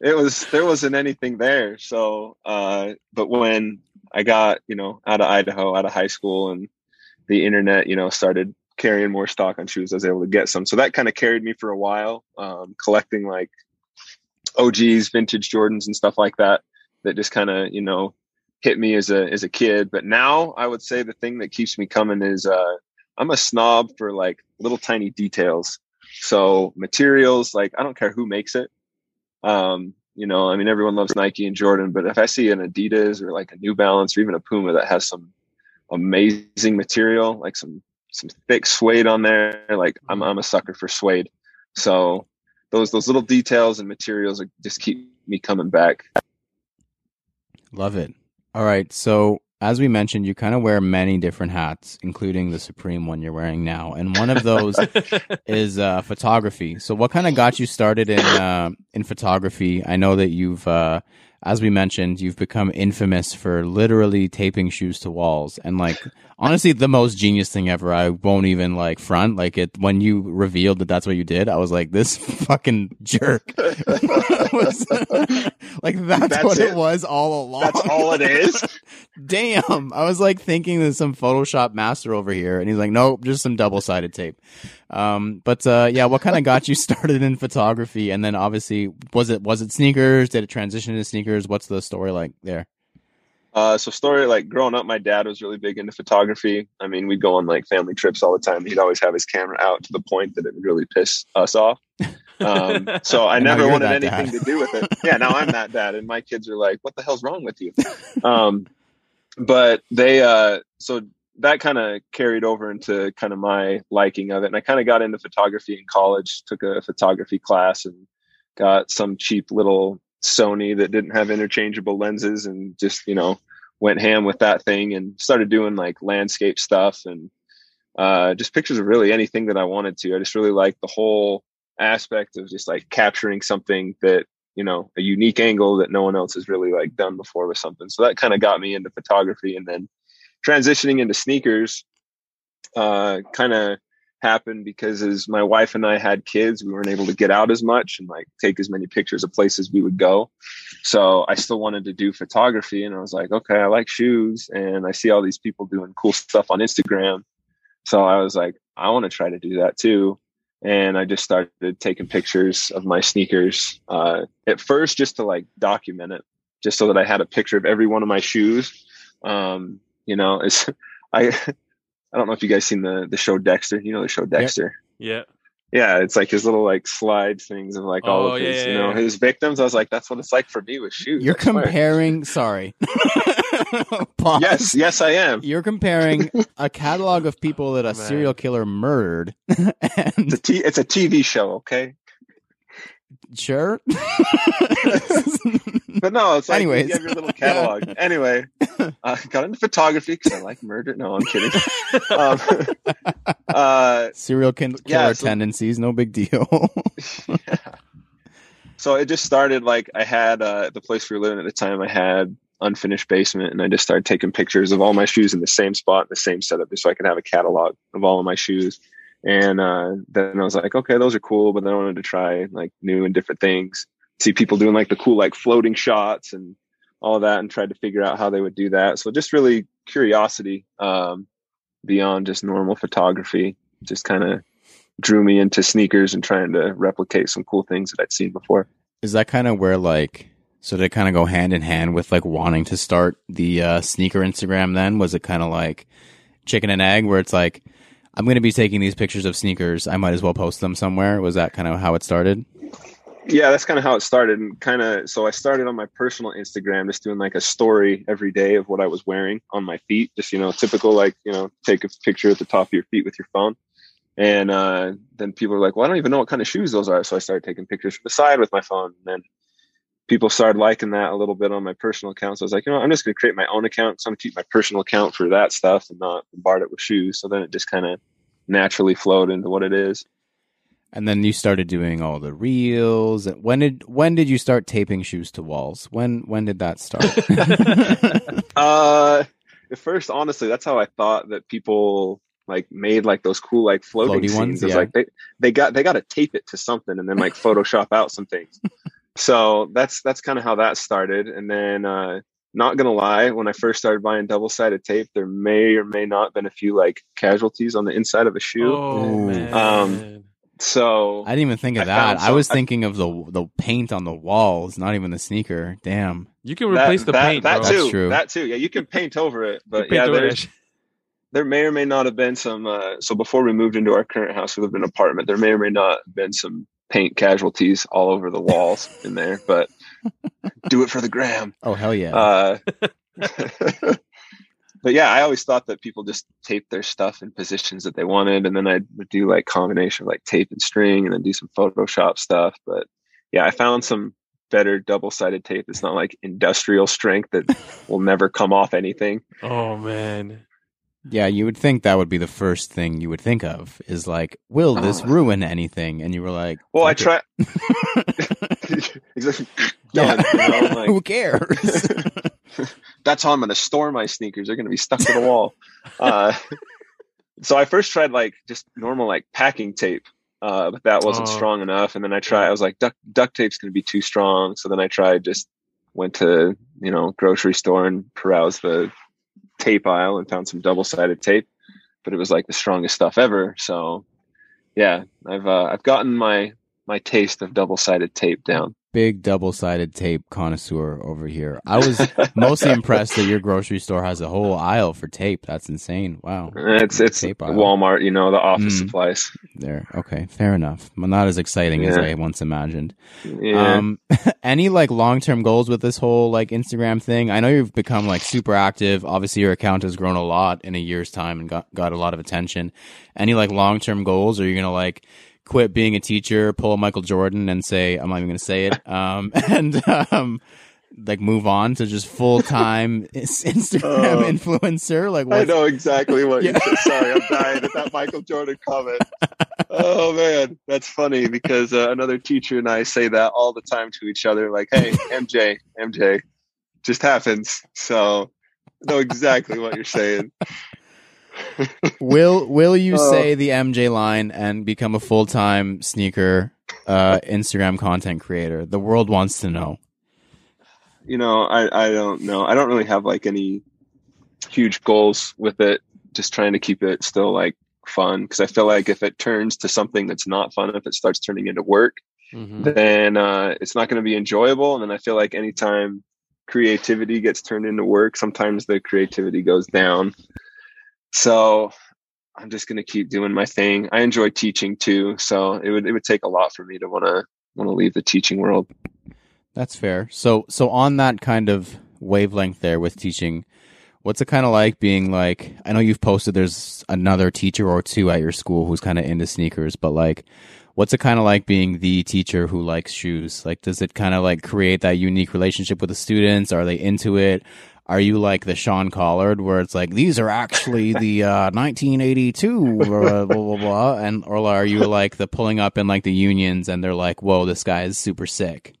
it was, there wasn't anything there. So, uh, but when I got, you know, out of Idaho, out of high school and the internet, you know, started carrying more stock on shoes, I was able to get some. So that kind of carried me for a while, um, collecting like OGs, vintage Jordans and stuff like that, that just kind of, you know, hit me as a, as a kid. But now I would say the thing that keeps me coming is, uh, I'm a snob for like little tiny details. So materials, like I don't care who makes it. Um, you know, I mean, everyone loves Nike and Jordan, but if I see an Adidas or like a New Balance or even a Puma that has some amazing material, like some some thick suede on there, like I'm I'm a sucker for suede. So those those little details and materials just keep me coming back. Love it. All right. So, as we mentioned, you kind of wear many different hats, including the Supreme one you're wearing now. And one of those is uh, photography. So, what kind of got you started in uh, in photography? I know that you've, uh, as we mentioned, you've become infamous for literally taping shoes to walls, and like honestly, the most genius thing ever. I won't even like front. Like it when you revealed that that's what you did, I was like, this fucking jerk. Was- like that's, That's what it. it? was all along. That's all it is. Damn. I was like thinking there's some Photoshop master over here. And he's like, nope, just some double sided tape. Um, but, uh, yeah, what kind of got you started in photography? And then obviously, was it, was it sneakers? Did it transition to sneakers? What's the story like there? Uh, so story like growing up, my dad was really big into photography. I mean, we'd go on like family trips all the time. He'd always have his camera out to the point that it would really piss us off. Um, so I never wanted anything dad. to do with it. Yeah, now I'm that dad, and my kids are like, "What the hell's wrong with you?" Um, but they, uh, so that kind of carried over into kind of my liking of it, and I kind of got into photography in college. Took a photography class and got some cheap little Sony that didn't have interchangeable lenses, and just you know went ham with that thing and started doing like landscape stuff and uh, just pictures of really anything that I wanted to. I just really liked the whole aspect of just like capturing something that you know a unique angle that no one else has really like done before with something. So that kind of got me into photography, and then transitioning into sneakers uh, kind of happened because as my wife and I had kids, we weren't able to get out as much and like take as many pictures of places we would go. So I still wanted to do photography and I was like, okay, I like shoes and I see all these people doing cool stuff on Instagram. So I was like, I want to try to do that too. And I just started taking pictures of my sneakers, uh, at first just to like document it, just so that I had a picture of every one of my shoes. Um, you know, it's, I, I don't know if you guys seen the, the show Dexter, you know, the show Dexter yeah. yeah, it's like his little like slide things of like all Oh, of yeah, his, yeah, you know, yeah. his victims. I was like, that's what it's like for me with shoes. You're I swear. comparing, sorry. Pause. Yes, yes, I am. You're comparing a catalog of people that a Man. serial killer murdered It's a, t- it's a TV show, okay? Sure. But no, it's like Anyways. you have your little catalog. anyway, I got into photography because I like murder. No, I'm kidding. um, uh, serial kin- killer Yeah, so- tendencies, no big deal. so it just started like I had uh, the place we were living at the time. I had unfinished basement, and I just started taking pictures of all my shoes in the same spot, in the same setup, just so I could have a catalog of all of my shoes. And uh, then I was like, okay, those are cool, but then I wanted to try like new and different things. See people doing like the cool like floating shots and all that, and tried to figure out how they would do that. So just really curiosity. Um, beyond just normal photography. Just kind of drew me into sneakers and trying to replicate some cool things that I'd seen before. Is that kind of where like so did it kind of go hand in hand with like wanting to start the uh, sneaker Instagram? Then was it kind of like chicken and egg, where it's like I'm going to be taking these pictures of sneakers, I might as well post them somewhere. Was that kind of how it started? yeah, that's kind of how it started. And kind of, so I started on my personal Instagram, just doing like a story every day of what I was wearing on my feet. Just, you know, typical, like, you know, take a picture at the top of your feet with your phone. And uh, then people are like, well, I don't even know what kind of shoes those are. So I started taking pictures from the side with my phone. And then people started liking that a little bit on my personal account. So I was like, you know, I'm just going to create my own account. So I'm going to keep my personal account for that stuff and not bombard it with shoes. So then it just kind of naturally flowed into what it is. And then you started doing all the reels. When did when did you start taping shoes to walls? When when did that start? uh, at first, honestly, that's how I thought that people like made like those cool like floating Floaty scenes. ones, It's yeah. like they they got they got to tape it to something and then like Photoshop out some things. So that's that's kind of how that started. And then uh, not gonna lie, when I first started buying double sided tape, there may or may not have been a few like casualties on the inside of a shoe. Oh man. Um, So I didn't even think of I that. I some- was I- thinking of the the paint on the walls, not even the sneaker. Damn. you can replace the that, paint, That, bro. too. That's true. That too. Yeah, you can paint over it, but yeah, over there's there may or may not have been some. Uh, so before we moved into our current house, we lived in an apartment. There may or may not have been some paint casualties all over the walls in there, but do it for the gram. Oh hell yeah. Uh, but yeah, I always thought that people just taped their stuff in positions that they wanted, and then I would do like combination of like tape and string, and then do some Photoshop stuff. But yeah, I found some better double sided tape. It's not like industrial strength that will never come off anything. Oh man. Yeah, you would think that would be the first thing you would think of is like, will this Oh. ruin anything? And you were like, Well, I "Fuck try. it." exactly. Yeah. Like- Who cares? that's how I'm going to store my sneakers. They're going to be stuck to the wall. Uh, so I first tried like just normal like packing tape, uh, but that wasn't Oh. strong enough. And then I tried. I was like, duct duct tape's going to be too strong. So then I tried just went to you know grocery store and perused the tape aisle and found some double sided tape, but it was like the strongest stuff ever. So yeah, I've uh, I've gotten my my taste of double sided tape down. Big double sided tape connoisseur over here. I was mostly impressed that your grocery store has a whole aisle for tape. That's insane. Wow. It's it's Tape aisle. Walmart, you know, the office Mm. supplies. There. Okay. Fair enough. Well, Not as exciting as I once imagined. Yeah. Um, any like long term goals with this whole like Instagram thing? I know you've become like super active. Obviously, your account has grown a lot in a year's time and got got a lot of attention. Any like long term goals? Are you gonna like quit being a teacher, pull a Michael Jordan, and say I'm not even gonna say it, um, and um, like move on to just full time Instagram Oh. influencer? Like, I know exactly what Yeah. you said. Sorry, I'm dying at that Michael Jordan comment. Oh man, that's funny because uh, another teacher and I say that all the time to each other. Like, "Hey, MJ, MJ, just happens." So, I know exactly what you're saying. Will will you Oh. say the MJ line and become a full time sneaker uh, Instagram content creator? The world wants to know. You know, I I don't know. I don't really have like any huge goals with it. Just trying to keep it still like fun because I feel like if it turns to something that's not fun, if it starts turning into work, Mhm. then uh, it's not going to be enjoyable. And then I feel like anytime creativity gets turned into work, sometimes the creativity goes down. So I'm just going to keep doing my thing. I enjoy teaching too, so it would it would take a lot for me to want to want to leave the teaching world. That's fair. So so on that kind of wavelength there with teaching, what's it kind of like being like? I know you've posted there's another teacher or two at your school who's kind of into sneakers, but like. What's it kind of like being the teacher who likes shoes? Like, does it kind of like create that unique relationship with the students? Are they into it? Are you like the Sean Collard, where it's like these are actually the uh, 1982 blah, blah blah blah, and or are you like the pulling up in like the unions and they're like, whoa, this guy is super sick?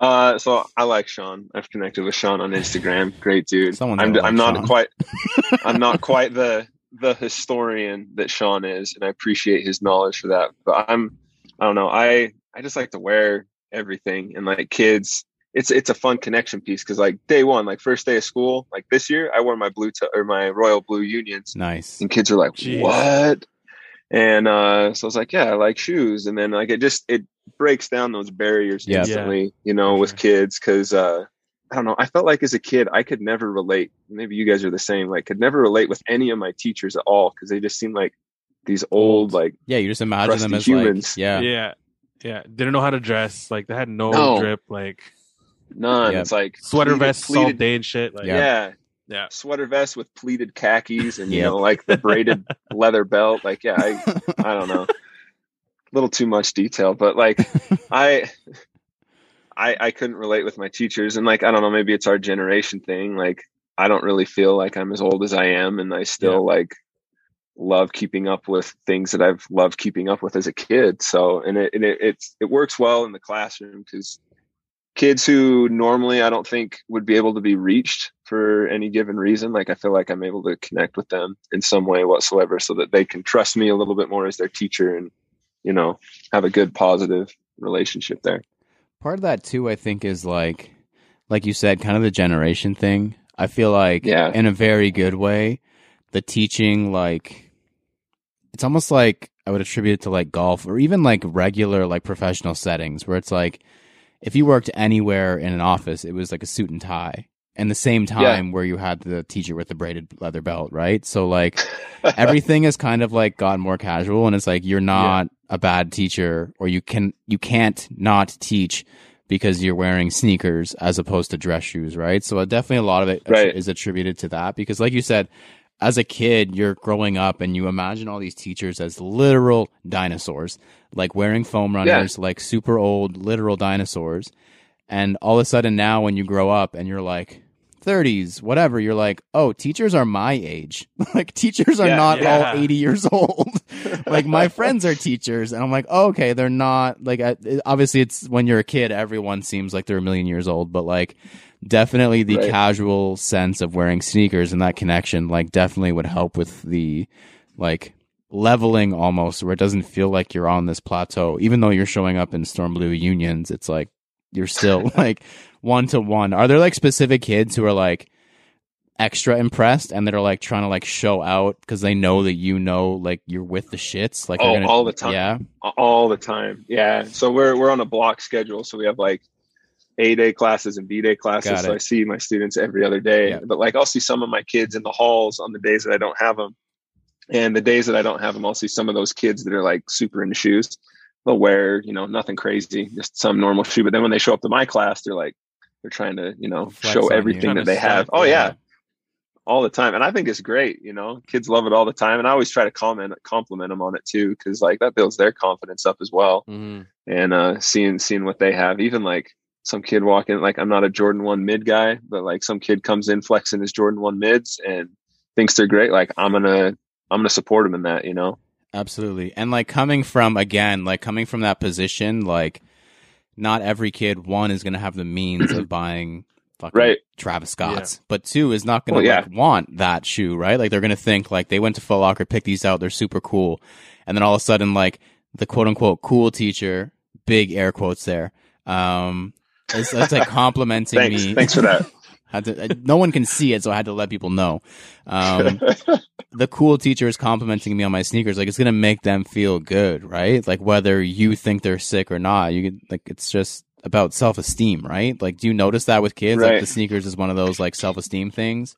Uh, so I like Sean. I've connected with Sean on Instagram. Great dude. Someone's I'm I'm not Sean. quite I'm not quite the the historian that Sean is, and I appreciate his knowledge for that. But I'm I don't know. I I just like to wear everything, and like kids, it's it's a fun connection piece because like day one, like first day of school, like this year, I wore my blue t- or my royal blue unions, Nice. and kids are like, Jeez. "What?" And uh, so I was like, "Yeah, I like shoes," and then like it just it breaks down those barriers Yeah. instantly, you know, For with sure. kids because uh, I don't know, I felt like as a kid I could never relate. Maybe you guys are the same, like could never relate with any of my teachers at all because they just seemed like these old, like Yeah, you just imagine them as Crusty like humans. yeah. yeah, yeah. Didn't know how to dress. Like they had no, No. drip. Like none. Yep. It's like sweater pleated- vests all pleated- day and shit. Like Yeah. yeah. yeah. sweater vest with pleated khakis and you know like the braided leather belt like yeah i i don't know a little too much detail but like i i i couldn't relate with my teachers and like i don't know maybe it's our generation thing like i don't really feel like i'm as old as i am and i still like love keeping up with things that i've loved keeping up with as a kid so and it and it it's, it works well in the classroom because kids who normally I don't think would be able to be reached for any given reason. Like I feel like I'm able to connect with them in some way whatsoever so that they can trust me a little bit more as their teacher and, you know, have a good positive relationship there. Part of that too, I think, is like, like you said, kind of the generation thing. I feel like, Yeah. in a very good way, the teaching, like, it's almost like I would attribute it to like golf or even like regular, like professional settings where it's like, if you worked anywhere in an office, it was like a suit and tie. And the same time where you had the teacher with the braided leather belt, right? So like everything has kind of like gotten more casual and it's like you're not a bad teacher or you can you can't not teach because you're wearing sneakers as opposed to dress shoes, right? So uh, definitely a lot of it Right. is attributed to that because like you said as a kid you're growing up and you imagine all these teachers as literal dinosaurs like wearing foam runners like super old literal dinosaurs. And all of a sudden now when you grow up and you're like 30s whatever you're like oh teachers are my age. Like teachers are Yeah, not yeah. all 80 years old. Like my friends are teachers and i'm like oh, okay they're not like I, obviously it's when you're a kid everyone seems like they're a million years old but like definitely the Right. casual sense of wearing sneakers and that connection like definitely would help with the like leveling almost where it doesn't feel like you're on this plateau even though you're showing up in storm blue unions it's like you're still like one to one are there like specific kids who are like extra impressed and that are like trying to like show out because they know that you know like you're with the shits like Oh, gonna, all the time. yeah all the time. Yeah. So we're we're on a block schedule. So we have like A day classes and B day classes. So. I see my students every other day. Yeah. But like I'll see some of my kids in the halls on the days that I don't have them. And the days that I don't have them, I'll see some of those kids that are like super into shoes. They'll wear, you know, nothing crazy, just some normal shoe. But then when they show up to my class, they're like, they're trying to, you know, Flex show everything that they have. Oh yeah. yeah, all the time. And I think it's great. You know, kids love it all the time. And I always try to comment, compliment them on it too, because like that builds their confidence up as well. hmm And uh, seeing seeing what they have, even like some kid walking, like I'm not a Jordan one mid guy, but like some kid comes in flexing his Jordan one mids and thinks they're great. Like I'm gonna I'm gonna support him in that. You know. Absolutely. And like coming from again, like coming from that position, like not every kid one is gonna have the means of buying fucking Right. Travis Scott's. But two is not gonna Well, yeah. like want that shoe, right? Like they're gonna think like they went to Foot Locker, picked these out, they're super cool. And then all of a sudden like the quote unquote cool teacher, big air quotes there, um it's, like complimenting Thanks. me. Thanks for that. Had to, uh, no one can see it, so I had to let people know. Um, the cool teacher is complimenting me on my sneakers. Like it's gonna make them feel good, right? Like whether you think they're sick or not, you can like it's just about self esteem, right? Like, do you notice that with kids? Like the sneakers is one of those like self esteem things.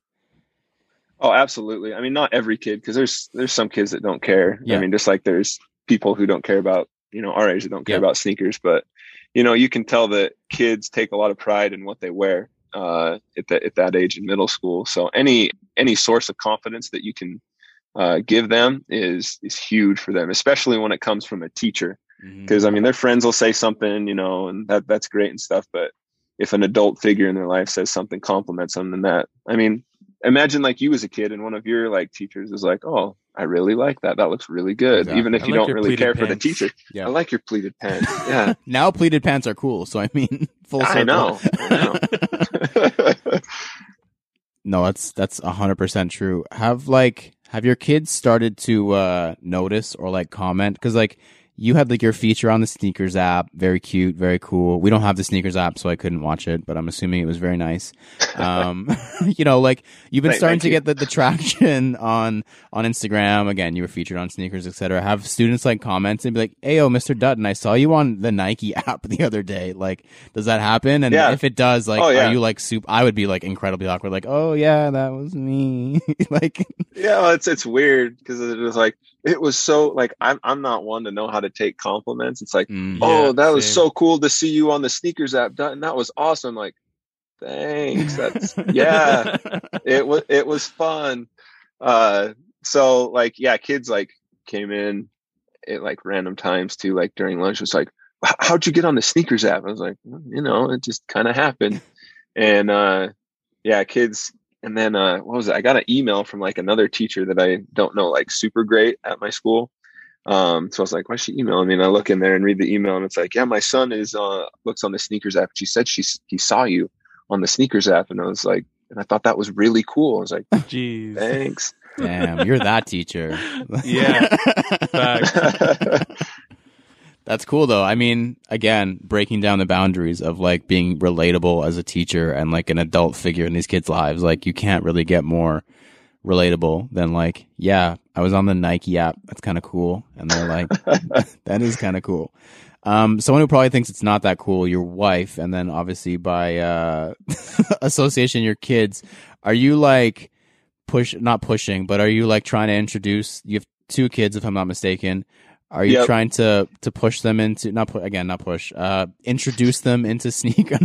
Oh, absolutely. I mean, not every kid, because there's there's some kids that don't care. Yeah. I mean, just like there's people who don't care about you know our age that don't care Yeah. about sneakers, but you know you can tell that kids take a lot of pride in what they wear uh, at that at that age in middle school. So any any source of confidence that you can uh, give them is is huge for them, especially when it comes from a teacher. Because I mean, their friends will say something, you know, and that that's great and stuff, but if an adult figure in their life says something compliments them then that i mean imagine like you as a kid and one of your like teachers is like oh i really like that that looks really good Exactly. even if I you like don't really care for the teacher Yeah. i like your pleated pants yeah now pleated pants are cool, so I mean, full circle. i know, I know. No, that's that's hundred percent true. Have like have your kids started to uh notice or like comment? Because like you had like your feature on the sneakers app. Very cute, very cool. We don't have the sneakers app, so I couldn't watch it, but I'm assuming it was very nice. Um, you know, like you've been starting to you. get the, the traction on on Instagram. Again, you were featured on sneakers, etc. Have students like comments and be like, "Hey, yo, Mr. Dutton, I saw you on the Nike app the other day." Like, does that happen? And Yeah. if it does, like, Oh, yeah. are you like soup? I would be like incredibly awkward. Like, oh yeah, that was me. like, Yeah, well, it's it's weird because it was like it was so like I'm I'm not one to know how to take compliments. It's like, mm, oh, Yeah, that was same. so cool to see you on the sneakers app. Dutton. That was awesome. Like, thanks. That's yeah. it was it was fun. Uh, so like yeah, kids like came in at like random times too. Like during lunch, was like, how'd you get on the sneakers app? I was like, "Well, you know, it just kind of happened. And uh, yeah, kids. And then uh, what was it? I got an email from like another teacher that I don't know like super great at my school. Um, so I was like, why is she emailing me? And I look in there and read the email, and it's like, yeah, my son is uh looks on the sneakers app. She said she he saw you on the sneakers app, and I was like, and I thought that was really cool. I was like, Jeez. thanks. damn, you're that teacher. Yeah. That's cool though. I mean, again, breaking down the boundaries of like being relatable as a teacher and like an adult figure in these kids' lives. Like you can't really get more relatable than like, yeah, I was on the Nike app. That's kind of cool. And they're like, that is kind of cool. Um, someone who probably thinks it's not that cool, your wife, and then obviously by uh, association, your kids. Are you like push, not pushing, but are you like trying to introduce? You have two kids, if I'm not mistaken. Are you Yep. trying to to push them into not pu- again not push uh introduce them into sneaker?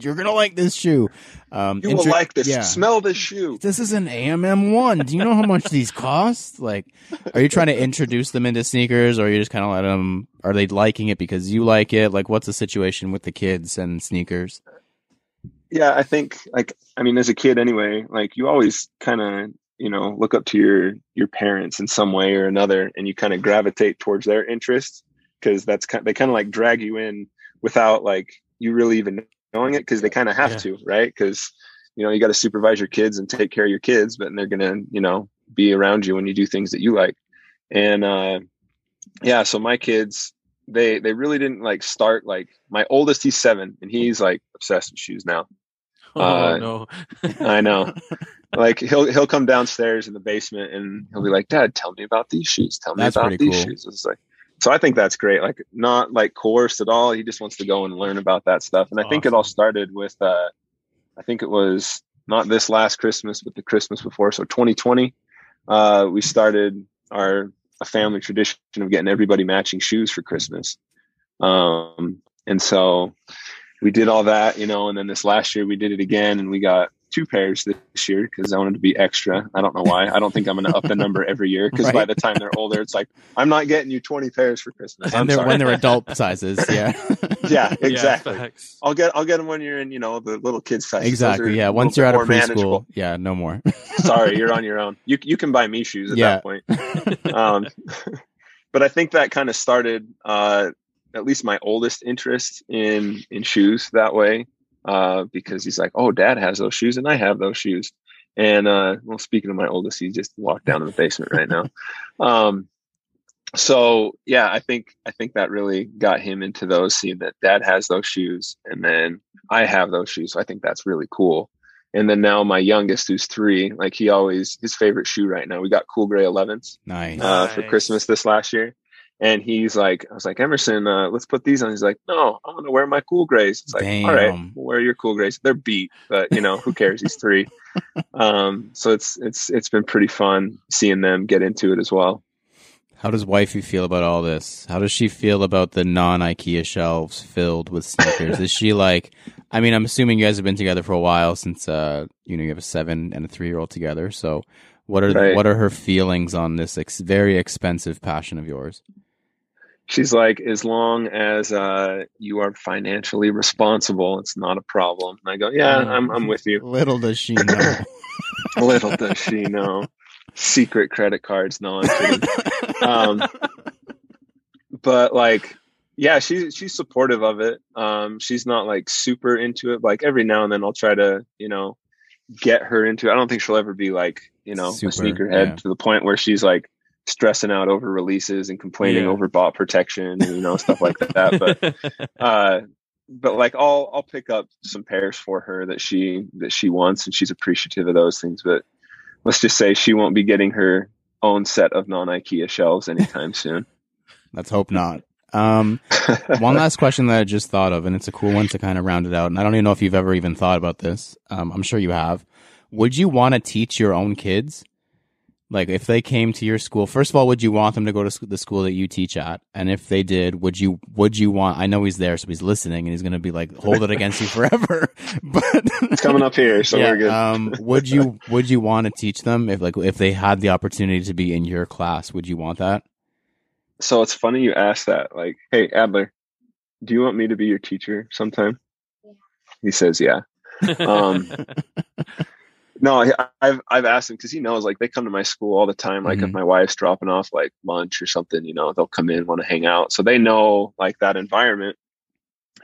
You're gonna like this shoe. Um, You will like this. yeah. Smell this shoe. This is an AMM one. Do you know how much these cost? Like, are you trying to introduce them into sneakers, or are you just kind of let them? Are they liking it because you like it? Like, what's the situation with the kids and sneakers? Yeah, I think like I mean, as a kid anyway, like you always kind of you know look up to your your parents in some way or another, and you kind of gravitate towards their interests because that's kind they kind of like drag you in without like you really even knowing it because they kind of have Yeah. to, right? Because you know you got to supervise your kids and take care of your kids, but they're gonna you know be around you when you do things that you like, and uh, yeah, so my kids they they really didn't like start like my oldest he's seven and he's like obsessed with shoes now Oh Uh, no. I know. like he'll he'll come downstairs in the basement and he'll be like, "Dad, tell me about these shoes. Tell me That's about these cool. shoes." It's like, so I think that's great. Like not like coerced at all. He just wants to go and learn about that stuff. And I think it all started with, uh, I think it was not this last Christmas, but the Christmas before. So 2020, uh, we started our a family tradition of getting everybody matching shoes for Christmas. Um, and so we did all that, you know, and then this last year we did it again and we got two pairs this year because I wanted to be extra. I don't know why. I don't think I'm going to up the number every year because by the time they're older, it's like, I'm not getting you 20 pairs for Christmas. I'm and they're, sorry. when they're adult sizes, yeah, yeah, exactly. Yeah. I'll get, I'll get them when you're in, you know, the little kids size. exactly, yeah. Once you're out of preschool, yeah, no more. Sorry, you're on your own. You, you can buy me shoes at Yeah. that point. um, but I think that kind of started uh, at least my oldest interest in in shoes that way uh, because he's like, "Oh, Dad has those shoes, and I have those shoes." And uh, well, speaking of my oldest, he just walked down to the basement right now. Um, so yeah, I think I think that really got him into those, seeing that Dad has those shoes, and then I have those shoes. So I think that's really cool. And then now my youngest, who's three, like he always his favorite shoe right now. We got Cool Gray 11s nice. uh, for Christmas this last year. And he's like, I was like, Emerson, uh, let's put these on. He's like, no, I'm going to wear my cool grays. It's like, all right, Damn. we'll wear your cool grays. They're beat, but you know, who cares? He's three. um, so it's, it's, it's been pretty fun seeing them get into it as well. How does wifey feel about all this? How does she feel about the non IKEA shelves filled with sneakers? Is she like? I mean, I'm assuming you guys have been together for a while since uh, you know you have a seven and a three year old together. So, what are Right. what are her feelings on this ex- very expensive passion of yours? She's like, as long as, uh, you are financially responsible, it's not a problem. And I go, yeah, I'm, I'm with you. Little does she know. Little does she know. Secret credit cards. No, I'm kidding. Um, but like yeah she's she's supportive of it um she's not like super into it like every now and then i'll try to you know get her into it i don't think she'll ever be like you know Super, a sneakerhead yeah. to the point where she's like stressing out over releases and complaining Yeah. over bot protection and you know stuff like that. But uh, but like I'll I'll pick up some pairs for her that she that she wants and she's appreciative of those things. But let's just say she won't be getting her own set of non IKEA shelves anytime soon. Let's hope not. Um, one last question that I just thought of, and it's a cool one to kind of round it out. And I don't even know if you've ever even thought about this. Um, I'm sure you have. Would you want to teach your own kids? Like, if they came to your school, first of all, would you want them to go to sc- the school that you teach at? And if they did, would you would you want? I know he's there, so he's listening, and he's going to be like, hold it against you forever. but it's coming up here, so yeah, we're good. um, would you would you want to teach them if like if they had the opportunity to be in your class? Would you want that? so it's funny you ask that. Like, hey Adler, do you want me to be your teacher sometime? He says, yeah. Um, No, I- I've I've asked him because he knows like they come to my school all the time. Like if Mhm. my wife's dropping off like lunch or something, you know, they'll come in want to hang out. So they know like that environment.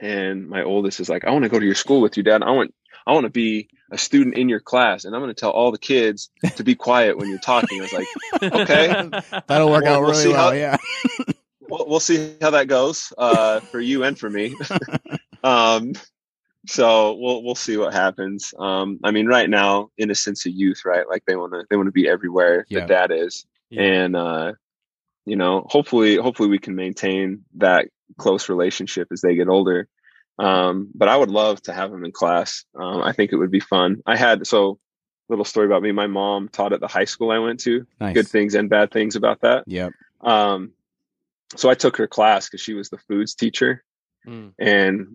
And my oldest is like, I want to go to your school with you, Dad. I want I want to be a student in your class, and I'm going to tell all the kids to be quiet when you're talking. I was like, okay. That'll work Well, out we'll really see well. how- yeah. we'll, we'll see how that goes uh, for you and for me. um, so we'll we'll see what happens. Um, I mean, right now, innocence of youth, right? Like they want to they want to be everywhere Yeah. that dad is, Yeah. and uh, you know, hopefully, hopefully we can maintain that close relationship as they get older. Um, but I would love to have them in class. Um, I think it would be fun. I had so little story about me. My mom taught at the high school I went to. Nice. Good things and bad things about that. Yep. Um, so I took her class because she was the foods teacher, Mm. and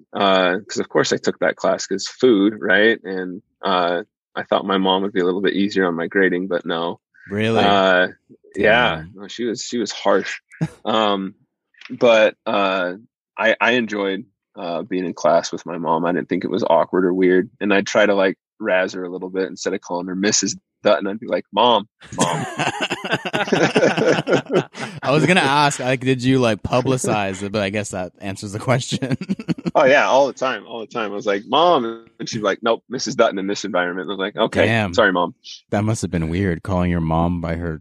because of course I took that class because food, right? And uh, I thought my mom would be a little bit easier on my grading, but no. Really? Uh, yeah, no, she was she was harsh. um, but uh, I I enjoyed uh, being in class with my mom. I didn't think it was awkward or weird, and I'd try to like razz her a little bit instead of calling her Mrs. Dutton. I'd be like, "Mom, mom." I was gonna ask, like, did you like publicize it? But I guess that answers the question. Oh yeah, all the time, all the time. I was like, "Mom," and she's like, "Nope, Mrs. Dutton in this environment." And I was like, "Okay, Damn. sorry, mom." that must have been weird calling your mom by her,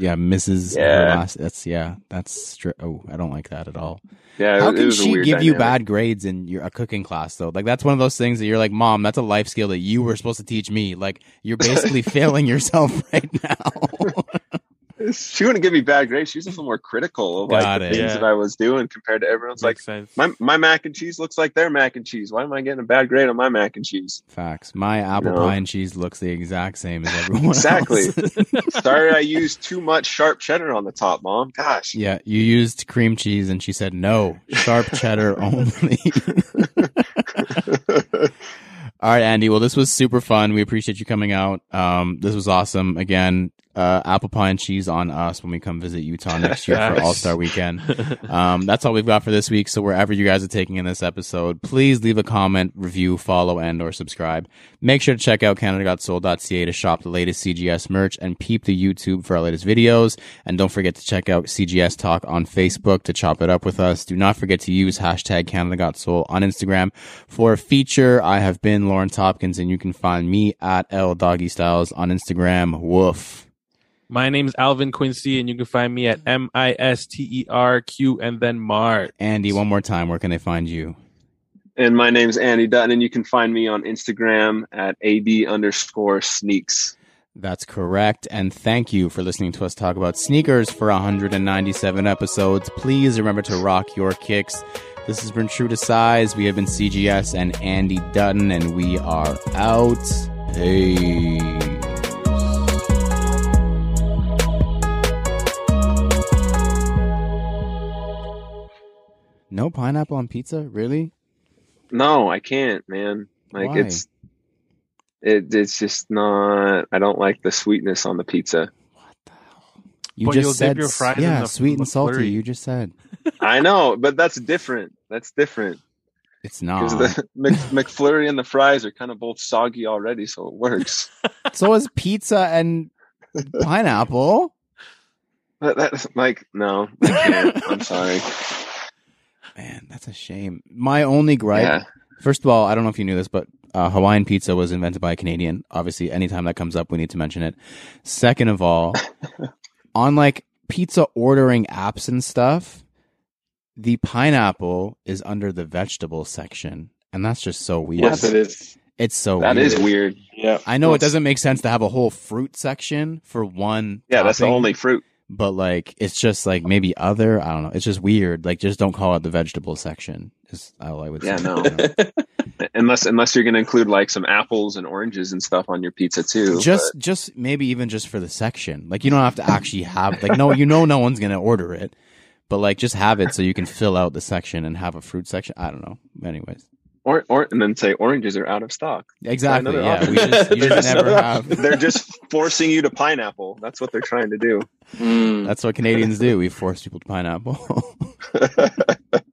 yeah, Mrs. Yeah. last. That's yeah, that's stri- oh, I don't like that at all. Yeah, How can she give you bad grades in your a cooking class though? Like that's one of those things that you're like, mom, that's a life skill that you were supposed to teach me. Like you're basically failing yourself right now. She wouldn't give me bad grades. She was a little more critical of like Got the it. things Yeah. that I was doing compared to everyone's. Like sense. my my mac and cheese looks like their mac and cheese. Why am I getting a bad grade on my mac and cheese? Facts. My apple No. pie and cheese looks the exact same as everyone Exactly. Sorry, I used too much sharp cheddar on the top, mom. Gosh. yeah, you used cream cheese and she said no, sharp cheddar only. All right, Andy. Well, this was super fun. We appreciate you coming out. Um, this was awesome. Again, uh, apple pie and cheese on us when we come visit Utah next year for All Star Weekend. Um, that's all we've got for this week. So wherever you guys are taking in this episode, please leave a comment, review, follow, and or subscribe. Make sure to check out CanadaGotSoul.ca to shop the latest CGS merch and peep the YouTube for our latest videos. And don't forget to check out CGS Talk on Facebook to chop it up with us. Do not forget to use hashtag CanadaGotSoul on Instagram for a feature. I have been Lawrence Hopkins and you can find me at L Doggy Styles on Instagram. Woof. My name's Alvin Quincy, and you can find me at M I S T E R Q and then Mart. Andy, one more time, where can they find you? And my name's Andy Dutton, and you can find me on Instagram at ab underscore sneaks. That's correct. And thank you for listening to us talk about sneakers for 197 episodes. Please remember to rock your kicks. This has been True to Size. We have been CGS and Andy Dutton, and we are out. Hey. No pineapple on pizza? Really? No, I can't, man. Like Why? it's it, it's just not. I don't like the sweetness on the pizza. What the hell? You But just you'll dip said your fries in yeah, the sweet and salty. McFlurry. You just said I know, but that's different. That's different it's not because the Mc, McFlurry and the fries are kind of both soggy already, so it works. so is pizza and pineapple. That, that's like no, I can't. I'm sorry. Man, that's a shame. My only gripe, Yeah, first of all, I don't know if you knew this, but uh, Hawaiian pizza was invented by a Canadian. Obviously, anytime that comes up, we need to mention it. Second of all, on like pizza ordering apps and stuff, the pineapple is under the vegetable section, and that's just so weird. Yes, it is. It's so That weird. is weird. Yeah. I know it doesn't make sense to have a whole fruit section for one. Yeah, that's the only fruit. But like, it's just like maybe other. I don't know. It's just weird. Like, just don't call it the vegetable section. Is all I would Yeah, say. no. You know? Unless unless you're going to include like some apples and oranges and stuff on your pizza too. just just maybe even just for the section like you don't have to actually have like no you know no one's gonna order it but like just have it so you can fill out the section and have a fruit section i don't know anyways or or and then say oranges are out of stock. exactly yeah we just you They're just never have They're just forcing you to pineapple. That's what they're trying to do. Mm. that's what canadians do we force people to pineapple